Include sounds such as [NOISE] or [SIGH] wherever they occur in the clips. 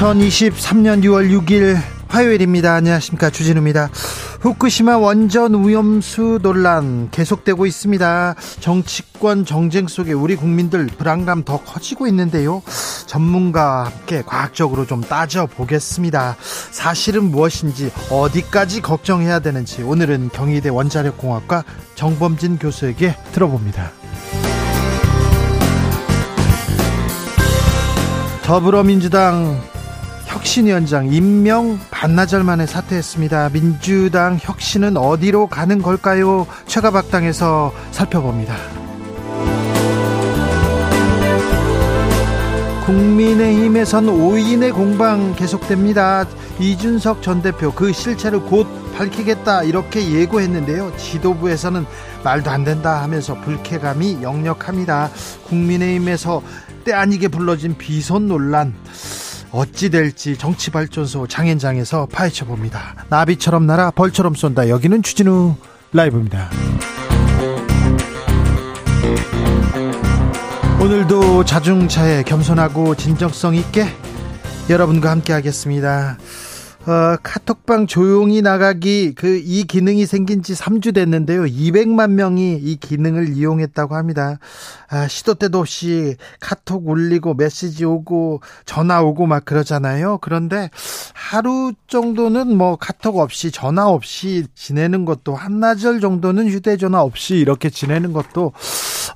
2023년 6월 6일 화요일입니다. 안녕하십니까. 주진우입니다. 후쿠시마 원전 오염수 논란 계속되고 있습니다. 정치권 정쟁 속에 우리 국민들 불안감 더 커지고 있는데요. 전문가와 함께 과학적으로 좀 따져보겠습니다. 사실은 무엇인지 어디까지 걱정해야 되는지 오늘은 경희대 원자력공학과 정범진 교수에게 들어봅니다. 더불어민주당 혁신위원장 임명 반나절 만에 사퇴했습니다. 민주당 혁신은 어디로 가는 걸까요? 최가박당에서 살펴봅니다. 국민의힘에선 5인의 공방 계속됩니다. 이준석 전 대표 그 실체를 곧 밝히겠다 이렇게 예고했는데요. 지도부에서는 말도 안 된다 하면서 불쾌감이 역력합니다. 국민의힘에서 때 아니게 불러진 비선 논란 어찌 될지 정치발전소 장현장에서 파헤쳐 봅니다. 나비처럼 날아 벌처럼 쏜다. 여기는 추진우 라이브입니다. 오늘도 자중차에 겸손하고 진정성 있게 여러분과 함께 하겠습니다. 어, 카톡방 조용히 나가기 그 이 기능이 생긴 지 3주 됐는데요. 200만 명이 이 기능을 이용했다고 합니다. 아, 시도 때도 없이 카톡 울리고 메시지 오고 전화 오고 막 그러잖아요. 그런데 하루 정도는 뭐 카톡 없이 전화 없이 지내는 것도 한나절 정도는 휴대전화 없이 이렇게 지내는 것도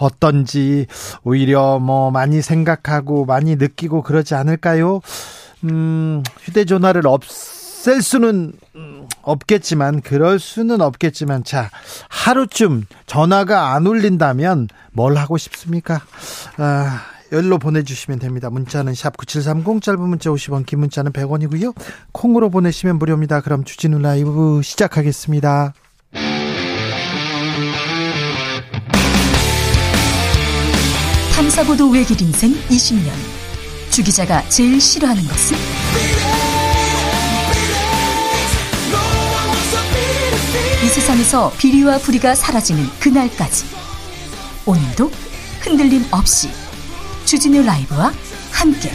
어떤지 오히려 뭐 많이 생각하고 많이 느끼고 그러지 않을까요? 음, 휴대전화를 없 앨 수는 음, 없겠지만, 그럴 수는 없겠지만, 자, 하루쯤 전화가 안 울린다면 뭘 하고 싶습니까? 아, 열로 보내주시면 됩니다. 문자는 샵 9730, 짧은 문자 50원, 긴 문자는 100원이고요. 콩으로 보내시면 무료입니다. 그럼 주진우 라이브 시작하겠습니다. 탐사보도 외길 인생 20년. 주 기자가 제일 싫어하는 것은? 세상에서 비리와 부리가 사라지는 그날까지. 오늘도 흔들림 없이 주진우 라이브와 함께.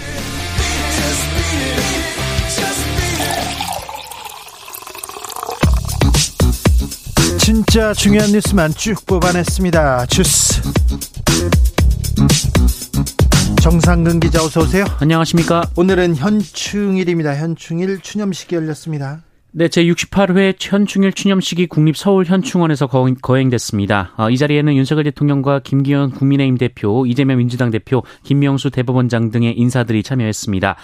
진짜 중요한 뉴스만 쭉 뽑아냈습니다. 주스. 정상근 기자 어서 오세요. 안녕하십니까. 오늘은 현충일입니다. 현충일 추념식이 열렸습니다. 네, 제68회 현충일 추념식이 국립서울현충원에서 거행됐습니다. 어, 이 자리에는 윤석열 대통령과 김기현 국민의힘 대표, 이재명 민주당 대표, 김명수 대법원장 등의 인사들이 참여했습니다.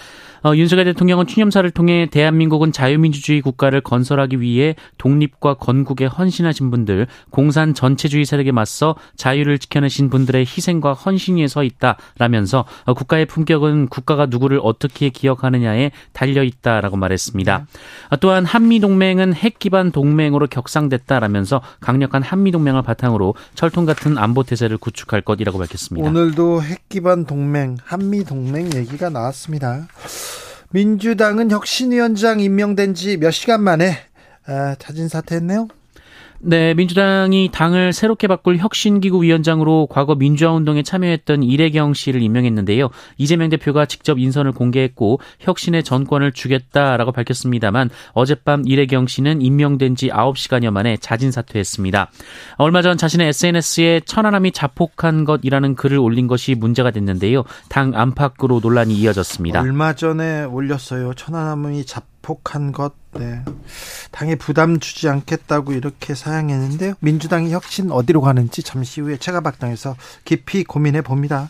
어, 윤석열 대통령은 추념사를 통해 대한민국은 자유민주주의 국가를 건설하기 위해 독립과 건국에 헌신하신 분들, 공산 전체주의 세력에 맞서 자유를 지켜내신 분들의 희생과 헌신이 서 있다라면서 어, 국가의 품격은 국가가 누구를 어떻게 기억하느냐에 달려 있다라고 말했습니다. 네. 어, 또한 한미 동맹은 핵 기반 동맹으로 격상됐다라면서 강력한 한미 동맹을 바탕으로 철통 같은 안보 태세를 구축할 것이라고 밝혔습니다. 오늘도 핵 기반 동맹, 한미 동맹 얘기가 나왔습니다. 민주당은 혁신위원장 임명된 지 몇 시간 만에 아, 자진 사퇴했네요. 네, 민주당이 당을 새롭게 바꿀 혁신기구 위원장으로 과거 민주화 운동에 참여했던 이래경 씨를 임명했는데요. 이재명 대표가 직접 인선을 공개했고 혁신의 전권을 주겠다라고 밝혔습니다만 어젯밤 이래경 씨는 임명된 지 9시간여 만에 자진 사퇴했습니다. 얼마 전 자신의 SNS에 천안함이 자폭한 것이라는 글을 올린 것이 문제가 됐는데요. 당 안팎으로 논란이 이어졌습니다. 얼마 전에 올렸어요. 천안함이 자폭 극복한 것, 네. 당에 부담 주지 않겠다고 이렇게 사양했는데요. 민주당이 혁신 어디로 가는지 잠시 후에 체가박당에서 깊이 고민해 봅니다.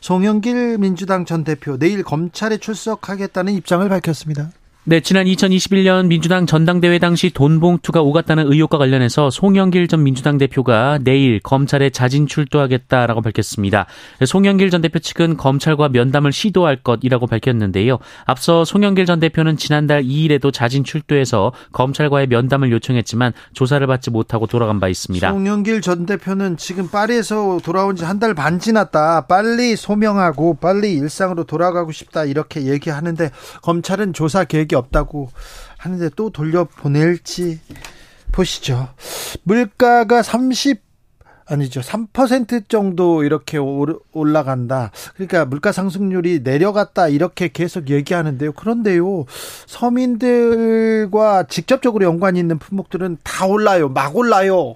송영길 민주당 전 대표 내일 검찰에 출석하겠다는 입장을 밝혔습니다. 네, 지난 2021년 민주당 전당대회 당시 돈 봉투가 오갔다는 의혹과 관련해서 송영길 전 민주당 대표가 내일 검찰에 자진 출두하겠다라고 밝혔습니다. 송영길 전 대표 측은 검찰과 면담을 시도할 것이라고 밝혔는데요. 앞서 송영길 전 대표는 지난달 2일에도 자진 출두해서 검찰과의 면담을 요청했지만 조사를 받지 못하고 돌아간 바 있습니다. 송영길 전 대표는 지금 파리에서 돌아온 지 한 달 반 지났다. 빨리 소명하고 빨리 일상으로 돌아가고 싶다 이렇게 얘기하는데 검찰은 조사 계획이 없다고 하는데 또 돌려보낼지 보시죠. 물가가 30 아니죠. 3% 정도 이렇게 올라간다. 그러니까 물가 상승률이 내려갔다. 이렇게 계속 얘기하는데요. 그런데요. 서민들과 직접적으로 연관이 있는 품목들은 다 올라요. 막 올라요.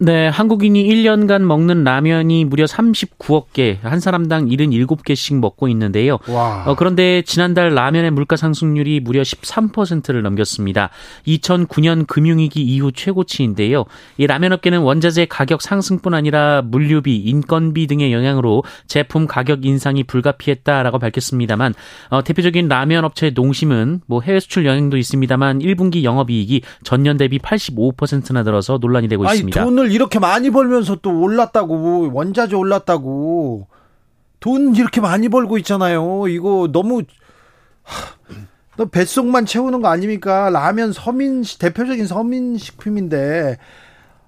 네, 한국인이 1년간 먹는 라면이 무려 39억 개, 한 사람당 77개씩 먹고 있는데요. 어, 그런데 지난달 라면의 물가 상승률이 무려 13%를 넘겼습니다. 2009년 금융위기 이후 최고치인데요. 이 라면 업계는 원자재 가격 상승뿐 아니라 물류비, 인건비 등의 영향으로 제품 가격 인상이 불가피했다라고 밝혔습니다만 어, 대표적인 라면 업체 농심은 뭐 해외 수출 영향도 있습니다만 1분기 영업이익이 전년 대비 85%나 늘어서 논란이 되고 있습니다. 아니, 돈을 이렇게 많이 벌면서 또 올랐다고 원자재 올랐다고 돈 이렇게 많이 벌고 있잖아요. 이거 너무 너 뱃속만 채우는 거 아닙니까? 라면 서민 대표적인 서민 식품인데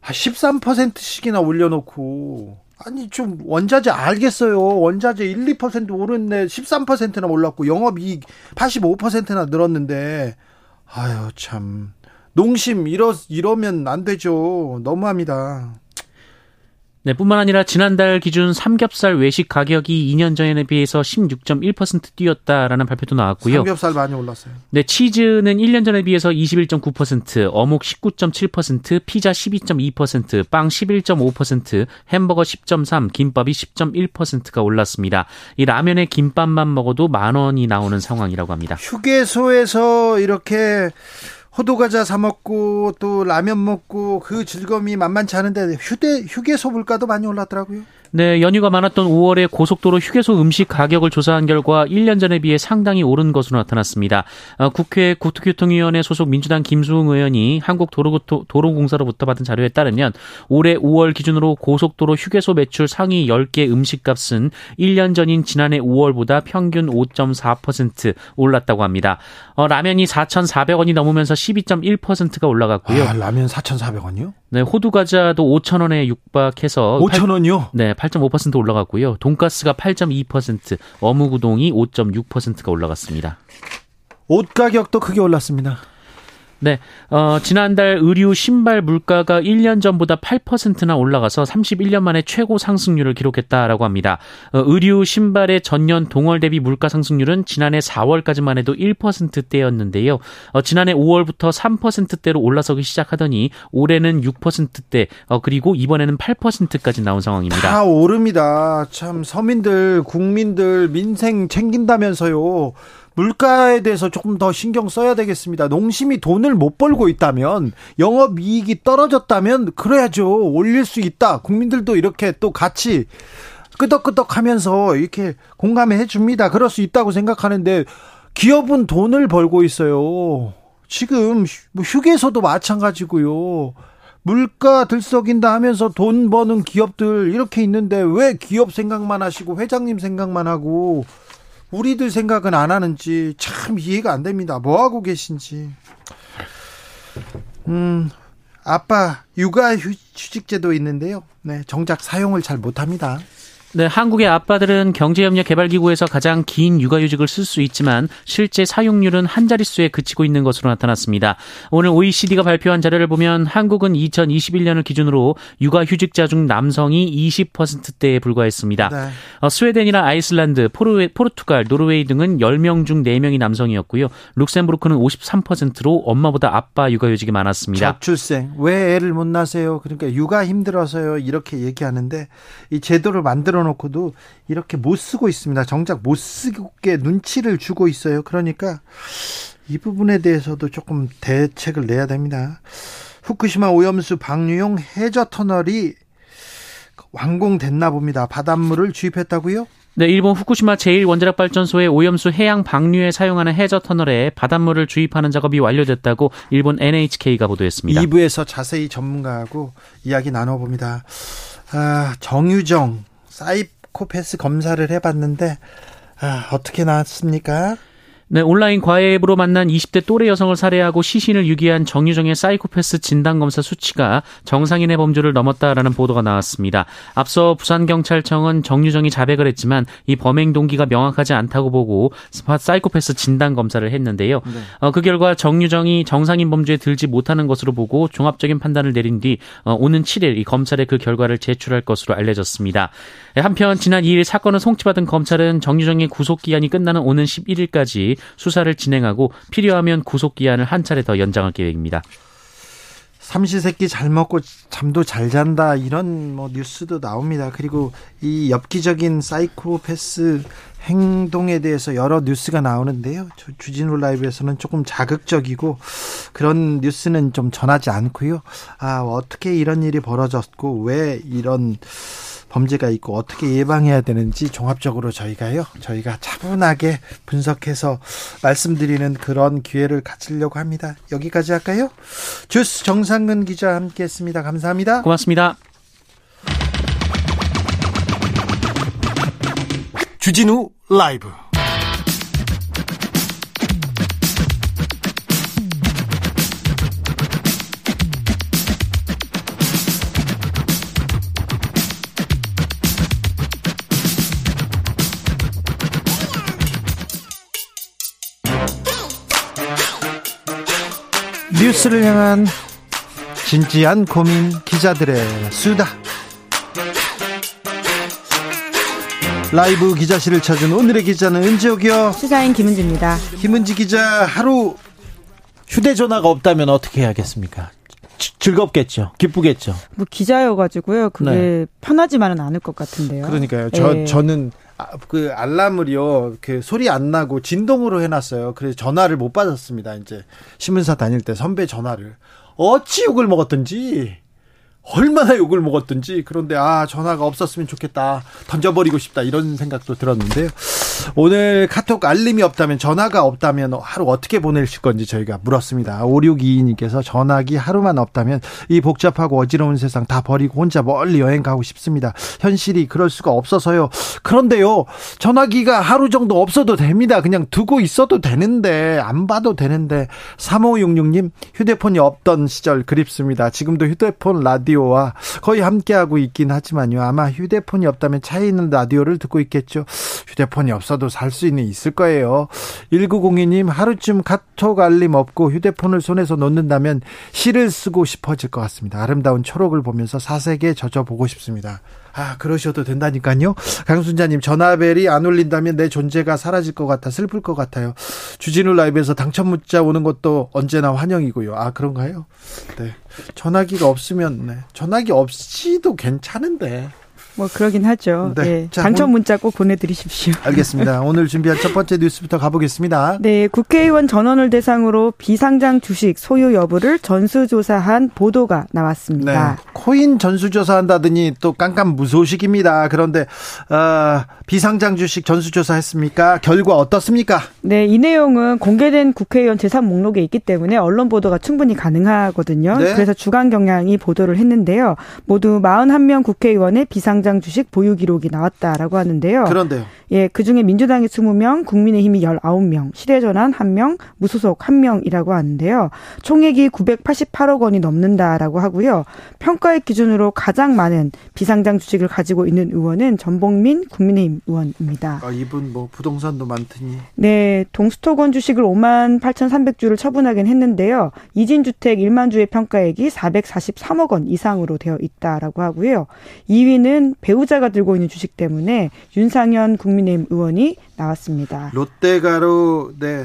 13%씩이나 올려놓고 아니 좀 원자재 알겠어요. 원자재 1, 2% 오르는데 13%나 올랐고 영업이익 85%나 늘었는데 아유 참 농심 이러 이러면 안 되죠. 너무합니다. 네, 뿐만 아니라 지난달 기준 삼겹살 외식 가격이 2년 전에 비해서 16.1% 뛰었다라는 발표도 나왔고요. 삼겹살 많이 올랐어요. 네, 치즈는 1년 전에 비해서 21.9%, 어묵 19.7%, 피자 12.2%, 빵 11.5%, 햄버거 10.3, 김밥이 10.1%가 올랐습니다. 이 라면에 김밥만 먹어도 만 원이 나오는 상황이라고 합니다. 휴게소에서 이렇게 호두과자 사 먹고 또 라면 먹고 그 즐거움이 만만치 않은데 휴대 휴게소 물가도 많이 올랐더라고요. 네, 연휴가 많았던 5월에 고속도로 휴게소 음식 가격을 조사한 결과 1년 전에 비해 상당히 오른 것으로 나타났습니다. 어, 국회 국토교통위원회 소속 민주당 김수웅 의원이 한국도로공사로부터 받은 자료에 따르면 올해 5월 기준으로 고속도로 휴게소 매출 상위 10개 음식값은 1년 전인 지난해 5월보다 평균 5.4% 올랐다고 합니다. 어, 라면이 4,400원이 넘으면서 12.1%가 올라갔고요. 아, 라면 4,400원이요? 네, 호두 과자도 5천 원에 육박해서 5천 원이요? 네, 8.5% 올라갔고요. 돈가스가 8.2%, 어묵 우동이 5.6%가 올라갔습니다. 옷 가격도 크게 올랐습니다. 네, 어, 지난달 의류 신발 물가가 1년 전보다 8%나 올라가서 31년 만에 최고 상승률을 기록했다라고 합니다. 어, 의류 신발의 전년 동월 대비 물가 상승률은 지난해 4월까지만 해도 1%대였는데요. 어, 지난해 5월부터 3%대로 올라서기 시작하더니 올해는 6%대, 어, 그리고 이번에는 8%까지 나온 상황입니다. 다 오릅니다. 참 서민들, 국민들 민생 챙긴다면서요. 물가에 대해서 조금 더 신경 써야 되겠습니다. 농심이 돈을 못 벌고 있다면 영업 이익이 떨어졌다면 그래야죠. 올릴 수 있다. 국민들도 이렇게 또 같이 끄덕끄덕 하면서 이렇게 공감해 줍니다. 그럴 수 있다고 생각하는데 기업은 돈을 벌고 있어요. 지금 뭐 휴게소도 마찬가지고요. 물가 들썩인다 하면서 돈 버는 기업들 이렇게 있는데 왜 기업 생각만 하시고 회장님 생각만 하고 우리들 생각은 안 하는지 참 이해가 안 됩니다. 뭐 하고 계신지. 음, 아빠 육아 휴직제도 있는데요. 네, 정작 사용을 잘 못합니다. 네, 한국의 아빠들은 경제협력개발기구에서 가장 긴 육아휴직을 쓸 수 있지만 실제 사용률은 한 자릿수에 그치고 있는 것으로 나타났습니다. 오늘 OECD가 발표한 자료를 보면 한국은 2021년을 기준으로 육아휴직자 중 남성이 20%대에 불과했습니다. 네. 어, 스웨덴이나 아이슬란드, 포르, 포르투갈, 노르웨이 등은 10명 중 4명이 남성이었고요. 룩셈부르크는 53%로 엄마보다 아빠 육아휴직이 많았습니다. 저출생, 왜 애를 못 낳으세요? 그러니까 육아 힘들어서요. 이렇게 얘기하는데 이 제도를 만들어 놓고도 이렇게 못 쓰고 있습니다. 정작 못 쓰게 눈치를 주고 있어요. 그러니까 이 부분에 대해서도 조금 대책을 내야 됩니다. 후쿠시마 오염수 방류용 해저 터널이 완공됐나 봅니다. 바닷물을 주입했다고요? 네, 일본 후쿠시마 제1원자력발전소의 오염수 해양 방류에 사용하는 해저 터널에 바닷물을 주입하는 작업이 완료됐다고 일본 NHK가 보도했습니다. 2부에서 자세히 전문가하고 이야기 나눠봅니다. 아, 정유정 사이코패스 검사를 해봤는데 아, 어떻게 나왔습니까? 네, 온라인 과외 앱으로 만난 20대 또래 여성을 살해하고 시신을 유기한 정유정의 사이코패스 진단검사 수치가 정상인의 범주를 넘었다라는 보도가 나왔습니다. 앞서 부산경찰청은 정유정이 자백을 했지만 이 범행 동기가 명확하지 않다고 보고 사이코패스 진단검사를 했는데요. 네. 어, 그 결과 정유정이 정상인 범주에 들지 못하는 것으로 보고 종합적인 판단을 내린 뒤 어, 오는 7일 이 검찰에 그 결과를 제출할 것으로 알려졌습니다. 한편 지난 2일 사건을 송치받은 검찰은 정유정의 구속기한이 끝나는 오는 11일까지 수사를 진행하고 필요하면 구속 기한을 한 차례 더 연장할 계획입니다. 삼시세끼 잘 먹고 잠도 잘 잔다 이런 뭐 뉴스도 나옵니다. 그리고 이 엽기적인 사이코패스 행동에 대해서 여러 뉴스가 나오는데요. 주진우 라이브에서는 조금 자극적이고 그런 뉴스는 좀 전하지 않고요. 아 어떻게 이런 일이 벌어졌고 왜 이런 범죄가 있고 어떻게 예방해야 되는지 종합적으로 저희가요, 저희가 차분하게 분석해서 말씀드리는 그런 기회를 가지려고 합니다. 여기까지 할까요? 주스 정상근 기자 함께 했습니다. 감사합니다. 고맙습니다. 주진우 라이브 뉴스를 향한 진지한 고민 기자들의 수다. 라이브 기자실을 찾은 오늘의 기자는 은지옥이요. 시사인 김은지입니다. 김은지 기자 하루 휴대전화가 없다면 어떻게 해야겠습니까? 즐겁겠죠. 기쁘겠죠. 뭐 기자여가지고요. 그게 네. 편하지만은 않을 것 같은데요. 그러니까요. 저 네. 저는 아, 그 알람을요, 그 소리 안 나고 진동으로 해놨어요. 그래서 전화를 못 받았습니다. 이제 신문사 다닐 때 선배 전화를 어찌 욕을 먹었던지 얼마나 욕을 먹었든지 그런데 아 전화가 없었으면 좋겠다 던져버리고 싶다 이런 생각도 들었는데요 오늘 카톡 알림이 없다면 전화가 없다면 하루 어떻게 보내실 건지 저희가 물었습니다. 5622님께서 전화기 하루만 없다면 이 복잡하고 어지러운 세상 다 버리고 혼자 멀리 여행 가고 싶습니다. 현실이 그럴 수가 없어서요. 그런데요 전화기가 하루 정도 없어도 됩니다. 그냥 두고 있어도 되는데 안 봐도 되는데 3566님 휴대폰이 없던 시절 그립습니다. 지금도 휴대폰 라디오 라디오와 거의 함께하고 있긴 하지만요. 아마 휴대폰이 없다면 차에 있는 라디오를 듣고 있겠죠. 휴대폰이 없어도 살 수는 있을 거예요. 1902님 하루쯤 카톡 알림 없고 휴대폰을 손에서 놓는다면 시를 쓰고 싶어질 것 같습니다. 아름다운 초록을 보면서 사색에 젖어보고 싶습니다. 아, 그러셔도 된다니까요. 강순자님, 전화벨이 안 울린다면 내 존재가 사라질 것 같아 슬플 것 같아요. 주진우 라이브에서 당첨 문자 오는 것도 언제나 환영이고요. 아, 그런가요? 네. 전화기가 없으면, 네. 전화기 없이도 괜찮은데. 뭐 그러긴 하죠. 네. 네. 자, 당첨 문자 꼭 보내드리십시오. [LAUGHS] 알겠습니다. 오늘 준비한 첫 번째 뉴스부터 가보겠습니다. 네, 국회의원 전원을 대상으로 비상장 주식 소유 여부를 전수조사한 보도가 나왔습니다. 네. 코인 전수조사한다더니 또 깜깜 무소식입니다. 그런데 어, 비상장 주식 전수조사했습니까? 결과 어떻습니까? 네, 이 내용은 공개된 국회의원 재산 목록에 있기 때문에 언론 보도가 충분히 가능하거든요. 네. 그래서 주간 경향이 보도를 했는데요. 모두 41명 국회의원의 비상 장 공장 주식 보유 기록이 나왔다라고 하는데요. 그런데요. 예, 그중에 민주당이 20명, 국민의힘이 19명, 시대전환 1명, 무소속 1명이라고 하는데요. 총액이 988억 원이 넘는다라고 하고요. 평가액 기준으로 가장 많은 비상장 주식을 가지고 있는 의원은 전봉민 국민의힘 의원입니다. 아, 이분 뭐 부동산도 많더니. 네, 동수토건 주식을 5만 8,300주를 처분하긴 했는데요. 이진 주택 1만 주의 평가액이 443억 원 이상으로 되어 있다라고 하고요. 2위는 배우자가 들고 있는 주식 때문에 윤상현 국민의힘 의원이 나왔습니다. 롯데가루 네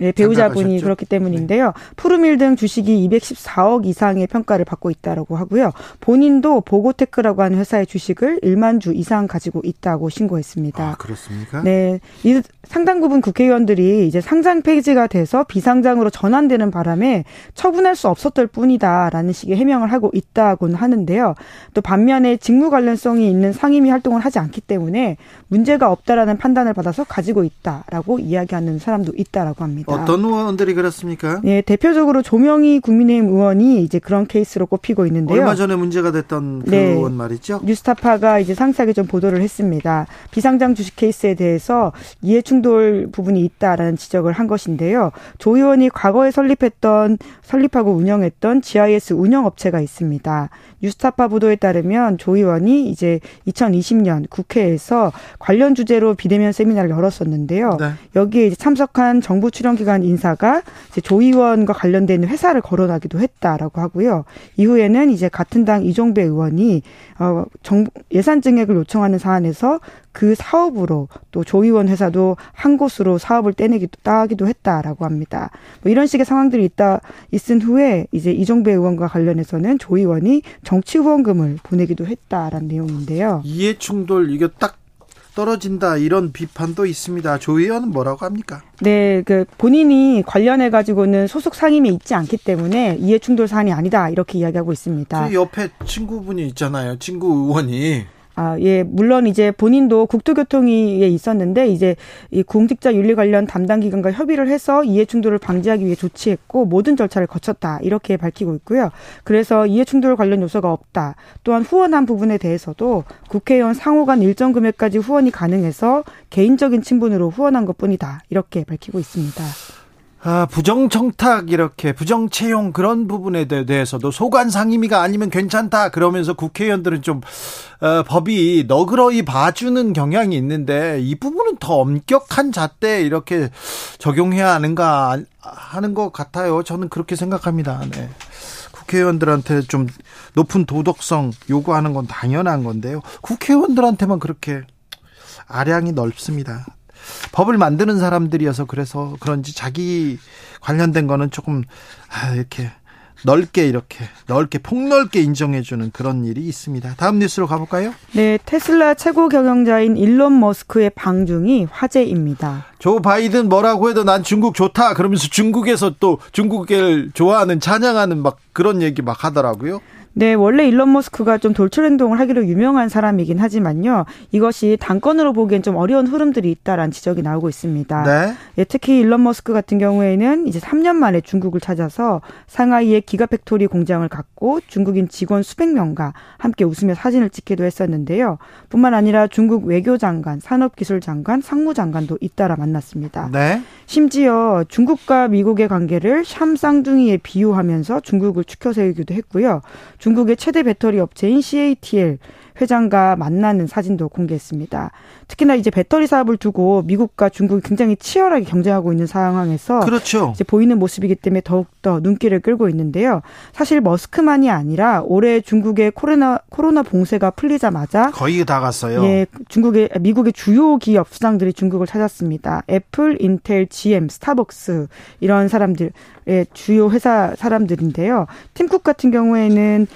네, 배우자분이 장가가셨죠? 그렇기 때문인데요. 푸르밀 등 주식이 214억 이상의 평가를 받고 있다라고 하고요. 본인도 보고테크라고 하는 회사의 주식을 1만 주 이상 가지고 있다고 신고했습니다. 아, 그렇습니까? 네, 이 상당 부분 국회의원들이 이제 상장 폐지가 돼서 비상장으로 전환되는 바람에 처분할 수 없었을 뿐이다라는 식의 해명을 하고 있다고는 하는데요. 또 반면에 직무 관련성이 있는 상임위 활동을 하지 않기 때문에 문제가 없다라는 판단을 받아서 가지고 있다라고 이야기하는 사람도 있다라고 합니다. 어떤 의원들이 그렇습니까? 예, 대표적으로 조명희 국민의힘 의원이 이제 그런 케이스로 꼽히고 있는데요. 얼마 전에 문제가 됐던 그 네. 의원 말이죠. 뉴스타파가 이제 상세하게 좀 보도를 했습니다. 비상장 주식 케이스에 대해서 이해 충돌 부분이 있다라는 지적을 한 것인데요. 조 의원이 과거에 설립했던 설립하고 운영했던 GIS 운영 업체가 있습니다. 뉴스타파 보도에 따르면 조 의원이 이제 2020년 국회에서 관련 주제로 비대면 세미나를 열었었는데요. 네. 여기에 참석한 정부 출연 기관 인사가 이제 조 의원과 관련된 회사를 거론하기도 했다라고 하고요. 이후에는 이제 같은 당 이종배 의원이 어, 정, 예산 증액을 요청하는 사안에서 그 사업으로 또 조 의원 회사도 한 곳으로 사업을 떼내기도 따기도 했다라고 합니다. 뭐 이런 식의 상황들이 있다 있은 후에 이제 이종배 의원과 관련해서는 조 의원이 정치 후원금을 보내기도 했다라는 내용인데요. 이해 충돌 이게 딱 떨어진다 이런 비판도 있습니다. 조 의원은 뭐라고 합니까? 네, 그 본인이 관련해 가지고는 소속 상임에 있지 않기 때문에 이해 충돌 사안이 아니다 이렇게 이야기하고 있습니다. 그 옆에 친구분이 있잖아요. 친구 의원이 아, 예, 물론 이제 본인도 국토교통위에 있었는데 이제 이 공직자 윤리 관련 담당 기관과 협의를 해서 이해 충돌을 방지하기 위해 조치했고 모든 절차를 거쳤다 이렇게 밝히고 있고요. 그래서 이해 충돌 관련 요소가 없다. 또한 후원한 부분에 대해서도 국회의원 상호 간 일정 금액까지 후원이 가능해서 개인적인 친분으로 후원한 것뿐이다 이렇게 밝히고 있습니다. 아, 부정청탁 이렇게 부정채용 그런 부분에 대- 대해서도 소관 상임위가 아니면 괜찮다 그러면서 국회의원들은 좀 어, 법이 너그러이 봐주는 경향이 있는데 이 부분은 더 엄격한 잣대 이렇게 적용해야 하는가 하는 것 같아요. 저는 그렇게 생각합니다. 네. 국회의원들한테 좀 높은 도덕성 요구하는 건 당연한 건데요. 국회의원들한테만 그렇게 아량이 넓습니다. 법을 만드는 사람들이어서 그래서 그런지 자기 관련된 거는 조금 아, 이렇게 넓게 이렇게 넓게 폭넓게 인정해주는 그런 일이 있습니다. 다음 뉴스로 가볼까요? 네, 테슬라 최고 경영자인 일론 머스크의 방중이 화제입니다. 조 바이든 뭐라고 해도 난 중국 좋다 그러면서 중국에서 또 중국을 좋아하는 찬양하는 막 그런 얘기 막 하더라고요. 네, 원래 일론 머스크가 좀 돌출 행동을 하기로 유명한 사람이긴 하지만요. 이것이 당권으로 보기엔 좀 어려운 흐름들이 있다라는 지적이 나오고 있습니다. 네. 예, 특히 일론 머스크 같은 경우에는 이제 3년 만에 중국을 찾아서 상하이에 기가팩토리 공장을 갖고 중국인 직원 수백 명과 함께 웃으며 사진을 찍기도 했었는데요. 뿐만 아니라 중국 외교장관, 산업기술장관, 상무장관도 잇따라 만났습니다. 네. 심지어 중국과 미국의 관계를 샴 쌍둥이에 비유하면서 중국을 추켜 세우기도 했고요. 중국의 최대 배터리 업체인 CATL 회장과 만나는 사진도 공개했습니다. 특히나 이제 배터리 사업을 두고 미국과 중국이 굉장히 치열하게 경쟁하고 있는 상황에서 그렇죠. 이제 보이는 모습이기 때문에 더욱 더 눈길을 끌고 있는데요. 사실 머스크만이 아니라 올해 중국의 코로나 코로나 봉쇄가 풀리자마자 거의 다 갔어요. 예, 중국의 미국의 주요 기업 수장들이 중국을 찾았습니다. 애플, 인텔, GM, 스타벅스 이런 사람들의 주요 회사 사람들인데요. 팀쿡 같은 경우에는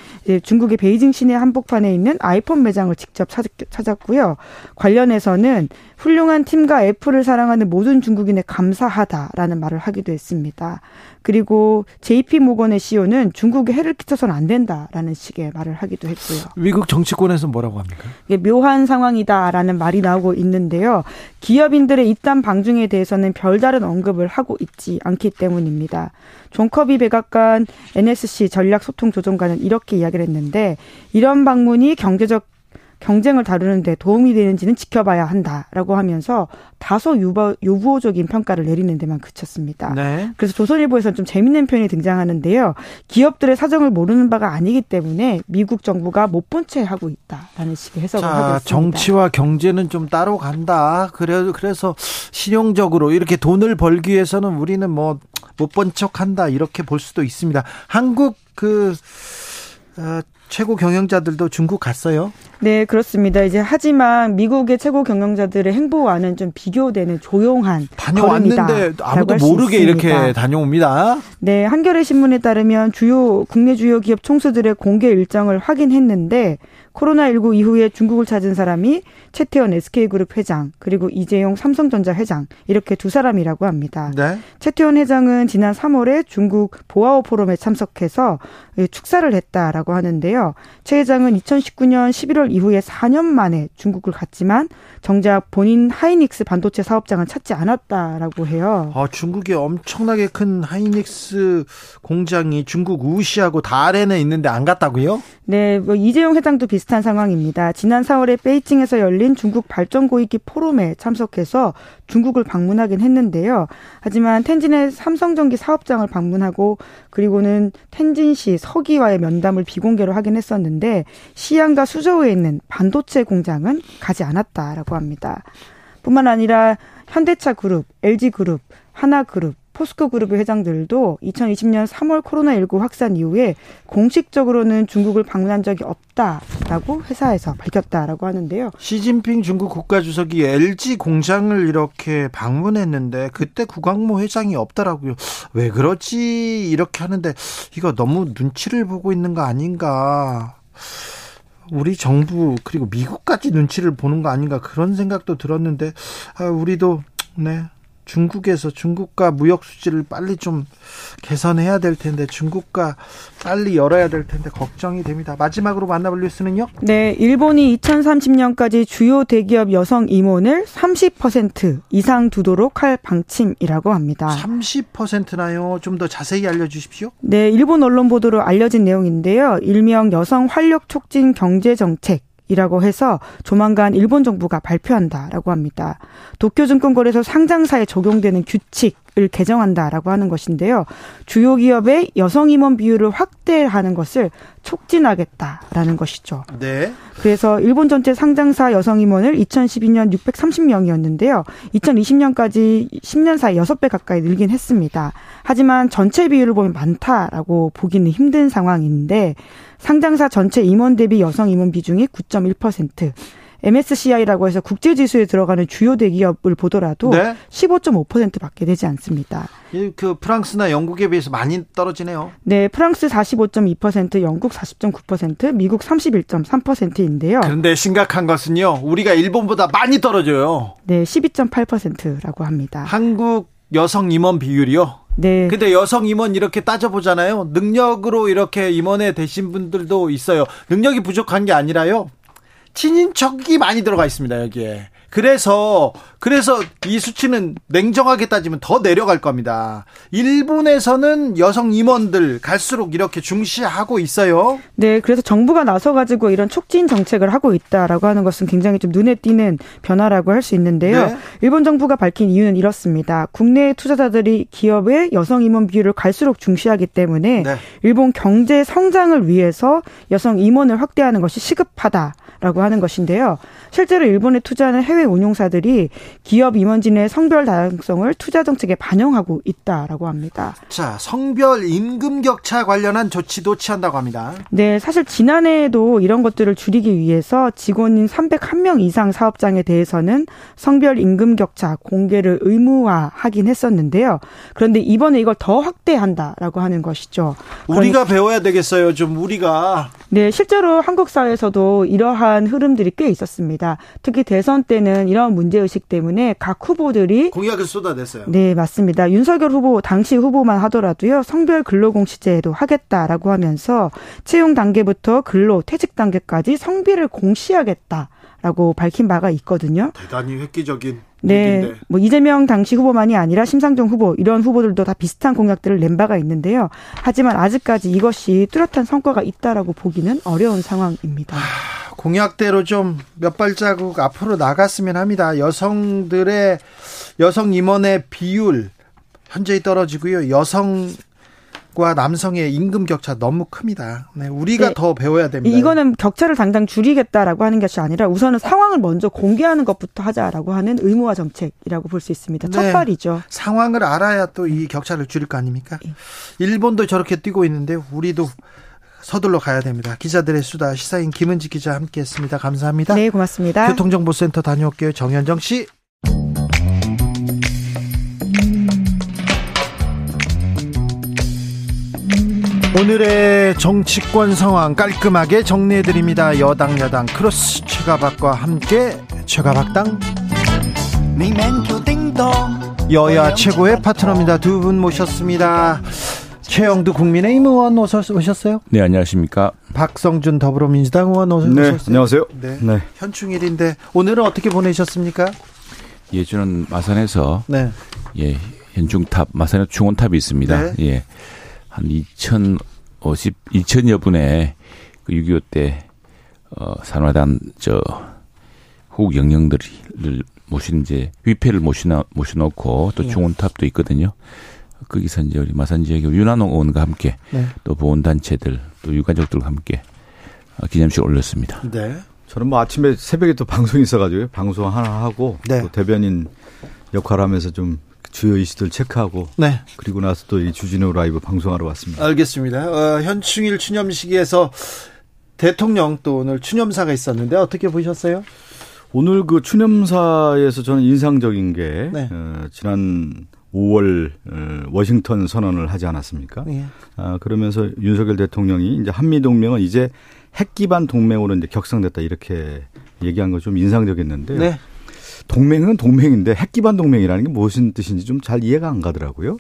중국의 베이징 시내 한복판에 있는 아이폰 매장을 직접 찾, 찾았고요. 관련해서는 훌륭한 팀과 애플을 사랑하는 모든 중국인에 감사하다라는 말을 하기도 했습니다. 그리고 JP 모건의 CEO는 중국에 해를 끼쳐서는 안 된다라는 식의 말을 하기도 했고요. 미국 정치권에서 뭐라고 합니까? 이게 묘한 상황이다라는 말이 나오고 있는데요. 기업인들의 잇단 방중에 대해서는 별다른 언급을 하고 있지 않기 때문입니다. 존 커비 백악관 NSC 전략 소통 조정관은 이렇게 이야기를 했는데 이런 방문이 경제적 경쟁을 다루는데 도움이 되는지는 지켜봐야 한다라고 하면서 다소 유보, 유보적인 평가를 내리는 데만 그쳤습니다. 네. 그래서 조선일보에서는 좀 재밌는 표현이 등장하는데요. 기업들의 사정을 모르는 바가 아니기 때문에 미국 정부가 못 본 체 하고 있다라는 식의 해석을 하고 자, 있습니다. 정치와 경제는 좀 따로 간다. 그래, 그래서 실용적으로 이렇게 돈을 벌기 위해서는 우리는 뭐 못 본 척 한다. 이렇게 볼 수도 있습니다. 한국 그, 어, 최고 경영자들도 중국 갔어요. 네, 그렇습니다. 이제 하지만 미국의 최고 경영자들의 행보와는 좀 비교되는 조용한 다녀왔는데 아무도 모르게 이렇게 다녀옵니다. 네, 한겨레 신문에 따르면 주요 국내 주요 기업 총수들의 공개 일정을 확인했는데 코로나19 이후에 중국을 찾은 사람이 최태원 SK그룹 회장 그리고 이재용 삼성전자 회장 이렇게 두 사람이라고 합니다. 네. 최태원 회장은 지난 3월에 중국 보아오 포럼에 참석해서 축사를 했다라고 하는데요. 최 회장은 2019년 11월 이후에 4년 만에 중국을 갔지만 정작 본인 하이닉스 반도체 사업장은 찾지 않았다라고 해요. 아, 중국에 엄청나게 큰 하이닉스 공장이 중국 우시하고 다롄에 있는데 안 갔다고요? 네, 뭐 이재용 회장도 비슷한 상황입니다. 지난 4월에 베이징에서 열린 중국 발전 고위기 포럼에 참석해서 중국을 방문하긴 했는데요. 하지만 텐진의 삼성전기 사업장을 방문하고 그리고는 텐진시 서기와의 면담을 비공개로 하긴 했었는데 시안과 수저우에 있는 반도체 공장은 가지 않았다라고 합니다. 뿐만 아니라 현대차 그룹, LG 그룹, 하나 그룹, 포스코 그룹의 회장들도 2020년 3월 코로나19 확산 이후에 공식적으로는 중국을 방문한 적이 없다라고 회사에서 밝혔다라고 하는데요. 시진핑 중국 국가주석이 LG 공장을 이렇게 방문했는데 그때 구광모 회장이 없더라고요. 왜 그러지? 이렇게 하는데 이거 너무 눈치를 보고 있는 거 아닌가? 우리 정부 그리고 미국까지 눈치를 보는 거 아닌가 그런 생각도 들었는데 아, 우리도 네 중국에서 중국과 무역 수지를 빨리 좀 개선해야 될 텐데 중국과 빨리 열어야 될 텐데 걱정이 됩니다. 마지막으로 만나볼 뉴스는요? 네, 일본이 2030년까지 주요 대기업 여성 임원을 30% 이상 두도록 할 방침이라고 합니다. 30%나요? 좀 더 자세히 알려주십시오. 네, 일본 언론 보도로 알려진 내용인데요. 일명 여성 활력 촉진 경제 정책 이라고 해서 조만간 일본 정부가 발표한다라고 합니다. 도쿄증권거래소 상장사에 적용되는 규칙을 개정한다라고 하는 것인데요. 주요 기업의 여성 임원 비율을 확대하는 것을 촉진하겠다라는 것이죠. 네. 그래서 일본 전체 상장사 여성 임원을 2012년 630명이었는데요. 2020년까지 10년 사이 6배 가까이 늘긴 했습니다. 하지만 전체 비율을 보면 많다라고 보기는 힘든 상황인데 상장사 전체 임원 대비 여성 임원 비중이 9.1%. MSCI라고 해서 국제 지수에 들어가는 주요 대기업을 보더라도 네? 15.5%밖에 되지 않습니다. 그 프랑스나 영국에 비해서 많이 떨어지네요. 네, 프랑스 45.2%, 영국 40.9%, 미국 31.3%인데요. 그런데 심각한 것은요. 우리가 일본보다 많이 떨어져요. 네, 12.8%라고 합니다. 한국 여성 임원 비율이요? 네. 근데 여성 임원 이렇게 따져보잖아요. 능력으로 이렇게 임원에 되신 분들도 있어요. 능력이 부족한 게 아니라요. 친인척이 많이 들어가 있습니다, 여기에. 그래서 그래서 이 수치는 냉정하게 따지면 더 내려갈 겁니다. 일본에서는 여성 임원들 갈수록 이렇게 중시하고 있어요. 네, 그래서 정부가 나서 가지고 이런 촉진 정책을 하고 있다라고 하는 것은 굉장히 좀 눈에 띄는 변화라고 할 수 있는데요. 네. 일본 정부가 밝힌 이유는 이렇습니다. 국내 투자자들이 기업의 여성 임원 비율을 갈수록 중시하기 때문에 네. 일본 경제 성장을 위해서 여성 임원을 확대하는 것이 시급하다 라고 하는 것인데요. 실제로 일본에 투자하는 해외 운용사들이 기업 임원진의 성별 다양성을 투자 정책에 반영하고 있다라고 합니다. 자, 성별 임금 격차 관련한 조치도 취한다고 합니다. 네, 사실 지난해에도 이런 것들을 줄이기 위해서 직원인 301명 이상 사업장에 대해서는 성별 임금 격차 공개를 의무화하긴 했었는데요. 그런데 이번에 이걸 더 확대한다라고 하는 것이죠. 우리가 배워야 되겠어요. 좀 우리가. 네, 실제로 한국 사회에서도 이러한 흐름들이 꽤 있었습니다. 특히 대선 때는 이런 문제 의식 때문에 각 후보들이 공약을 쏟아냈어요. 네, 맞습니다. 윤석열 후보 당시 후보만 하더라도요. 성별 근로공시제도 하겠다라고 하면서 채용 단계부터 근로 퇴직 단계까지 성비를 공시하겠다 라고 밝힌 바가 있거든요. 대단히 획기적인 네, 얘기인데. 뭐 이재명 당시 후보만이 아니라 심상정 후보 이런 후보들도 다 비슷한 공약들을 낸 바가 있는데요. 하지만 아직까지 이것이 뚜렷한 성과가 있다라고 보기는 어려운 상황입니다. 공약대로 좀 몇 발자국 앞으로 나갔으면 합니다. 여성들의 여성 임원의 비율 현저히 떨어지고요. 여성 과 남성의 임금 격차 너무 큽니다. 네, 우리가 네. 더 배워야 됩니다. 이거는 격차를 당장 줄이겠다라고 하는 것이 아니라 우선은 상황을 먼저 공개하는 것부터 하자라고 하는 의무화 정책이라고 볼 수 있습니다. 첫 네. 발이죠. 상황을 알아야 또 이 격차를 줄일 거 아닙니까? 네. 일본도 저렇게 뛰고 있는데 우리도 서둘러 가야 됩니다. 기자들의 수다 시사인 김은지 기자 함께했습니다. 감사합니다. 네, 고맙습니다. 교통정보센터 다녀올게요. 정현정 씨. 오늘의 정치권 상황 깔끔하게 정리해드립니다. 여당 야당 크로스 최가박과 함께 최가박당 여야 최고의 파트너입니다. 두 분 모셨습니다. 최영두 국민의힘 의원 오셨어요? 네, 안녕하십니까. 박성준 더불어민주당 의원 오셨어요? 네, 안녕하세요. 네. 네. 현충일인데 오늘은 어떻게 보내셨습니까? 예, 저는 마산에서 네. 예, 현중탑, 마산에 중원탑이 있습니다. 네. 예. 한 2050, 2000여 분의 그 6.25 때, 어, 산화단, 저, 후국 영령들을 모신 이제 위패를 모시나, 모셔놓고 또 네. 중원탑도 있거든요. 거기서 이제 우리 마산 지역의 윤한홍 의원과 함께 네. 또 보훈단체들 또 유가족들과 함께 어, 기념식 올렸습니다. 네. 저는 뭐 아침에 새벽에 또 방송이 있어가지고 방송 하나 하고 네. 또 대변인 역할하면서 좀 주요 이슈들 체크하고 네. 그리고 나서 또 이 주진우 라이브 방송하러 왔습니다. 알겠습니다. 어, 현충일 추념식에서 대통령 또 오늘 추념사가 있었는데 어떻게 보셨어요? 오늘 그 추념사에서 저는 인상적인 게 네. 어, 지난 5월 어, 워싱턴 선언을 하지 않았습니까? 네. 아, 그러면서 윤석열 대통령이 이제 한미 동맹은 이제 핵 기반 동맹으로 이제 격상됐다 이렇게 얘기한 거 좀 인상적이었는데 네. 동맹은 동맹인데 핵 기반 동맹이라는 게 무슨 뜻인지 좀 잘 이해가 안 가더라고요.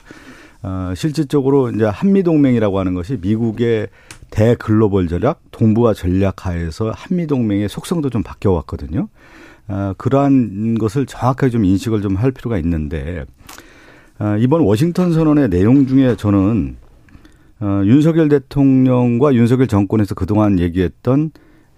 어, 실질적으로 이제 한미 동맹이라고 하는 것이 미국의 대글로벌 전략, 동부화 전략 하에서 한미 동맹의 속성도 좀 바뀌어 왔거든요. 어, 그러한 것을 정확하게 좀 인식을 좀 할 필요가 있는데 어, 이번 워싱턴 선언의 내용 중에 저는 어, 윤석열 대통령과 윤석열 정권에서 그동안 얘기했던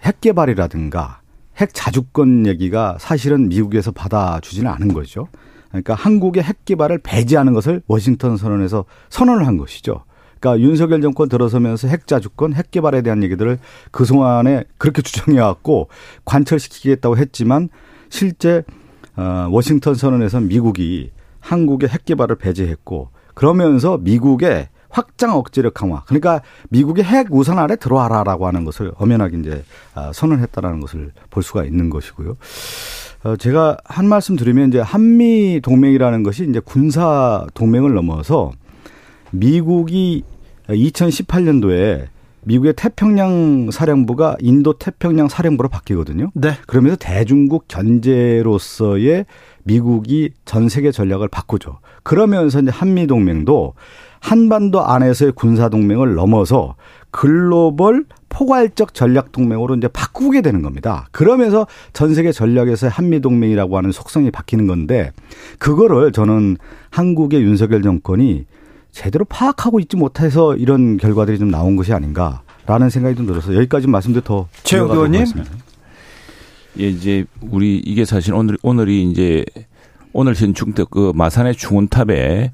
핵 개발이라든가 핵 자주권 얘기가 사실은 미국에서 받아주지는 않은 거죠. 그러니까 한국의 핵 개발을 배제하는 것을 워싱턴 선언에서 선언을 한 것이죠. 그러니까 윤석열 정권 들어서면서 핵 자주권, 핵 개발에 대한 얘기들을 그 동안에 그렇게 주장해 왔고 관철시키겠다고 했지만 실제 어 워싱턴 선언에서 미국이 한국의 핵 개발을 배제했고 그러면서 미국의 확장 억제력 강화. 그러니까 미국의 핵 우산 아래 들어와라라고 하는 것을 엄연하게 이제 아, 선언했다라는 것을 볼 수가 있는 것이고요. 어, 제가 한 말씀 드리면 이제 한미 동맹이라는 것이 이제 군사 동맹을 넘어서 미국이 2018년도에 미국의 태평양 사령부가 인도 태평양 사령부로 바뀌거든요. 네. 그러면서 대중국 견제로서의 미국이 전 세계 전략을 바꾸죠. 그러면서 이제 한미 동맹도 한반도 안에서의 군사 동맹을 넘어서 글로벌 포괄적 전략 동맹으로 이제 바꾸게 되는 겁니다. 그러면서 전 세계 전략에서 한미 동맹이라고 하는 속성이 바뀌는 건데 그거를 저는 한국의 윤석열 정권이 제대로 파악하고 있지 못해서 이런 결과들이 좀 나온 것이 아닌가라는 생각이 좀 들어서 여기까지 말씀드려 더 최영 의원님 예, 이제 우리 이게 사실 오늘 오늘이 이제 오늘 현충 때그 마산의 중원탑에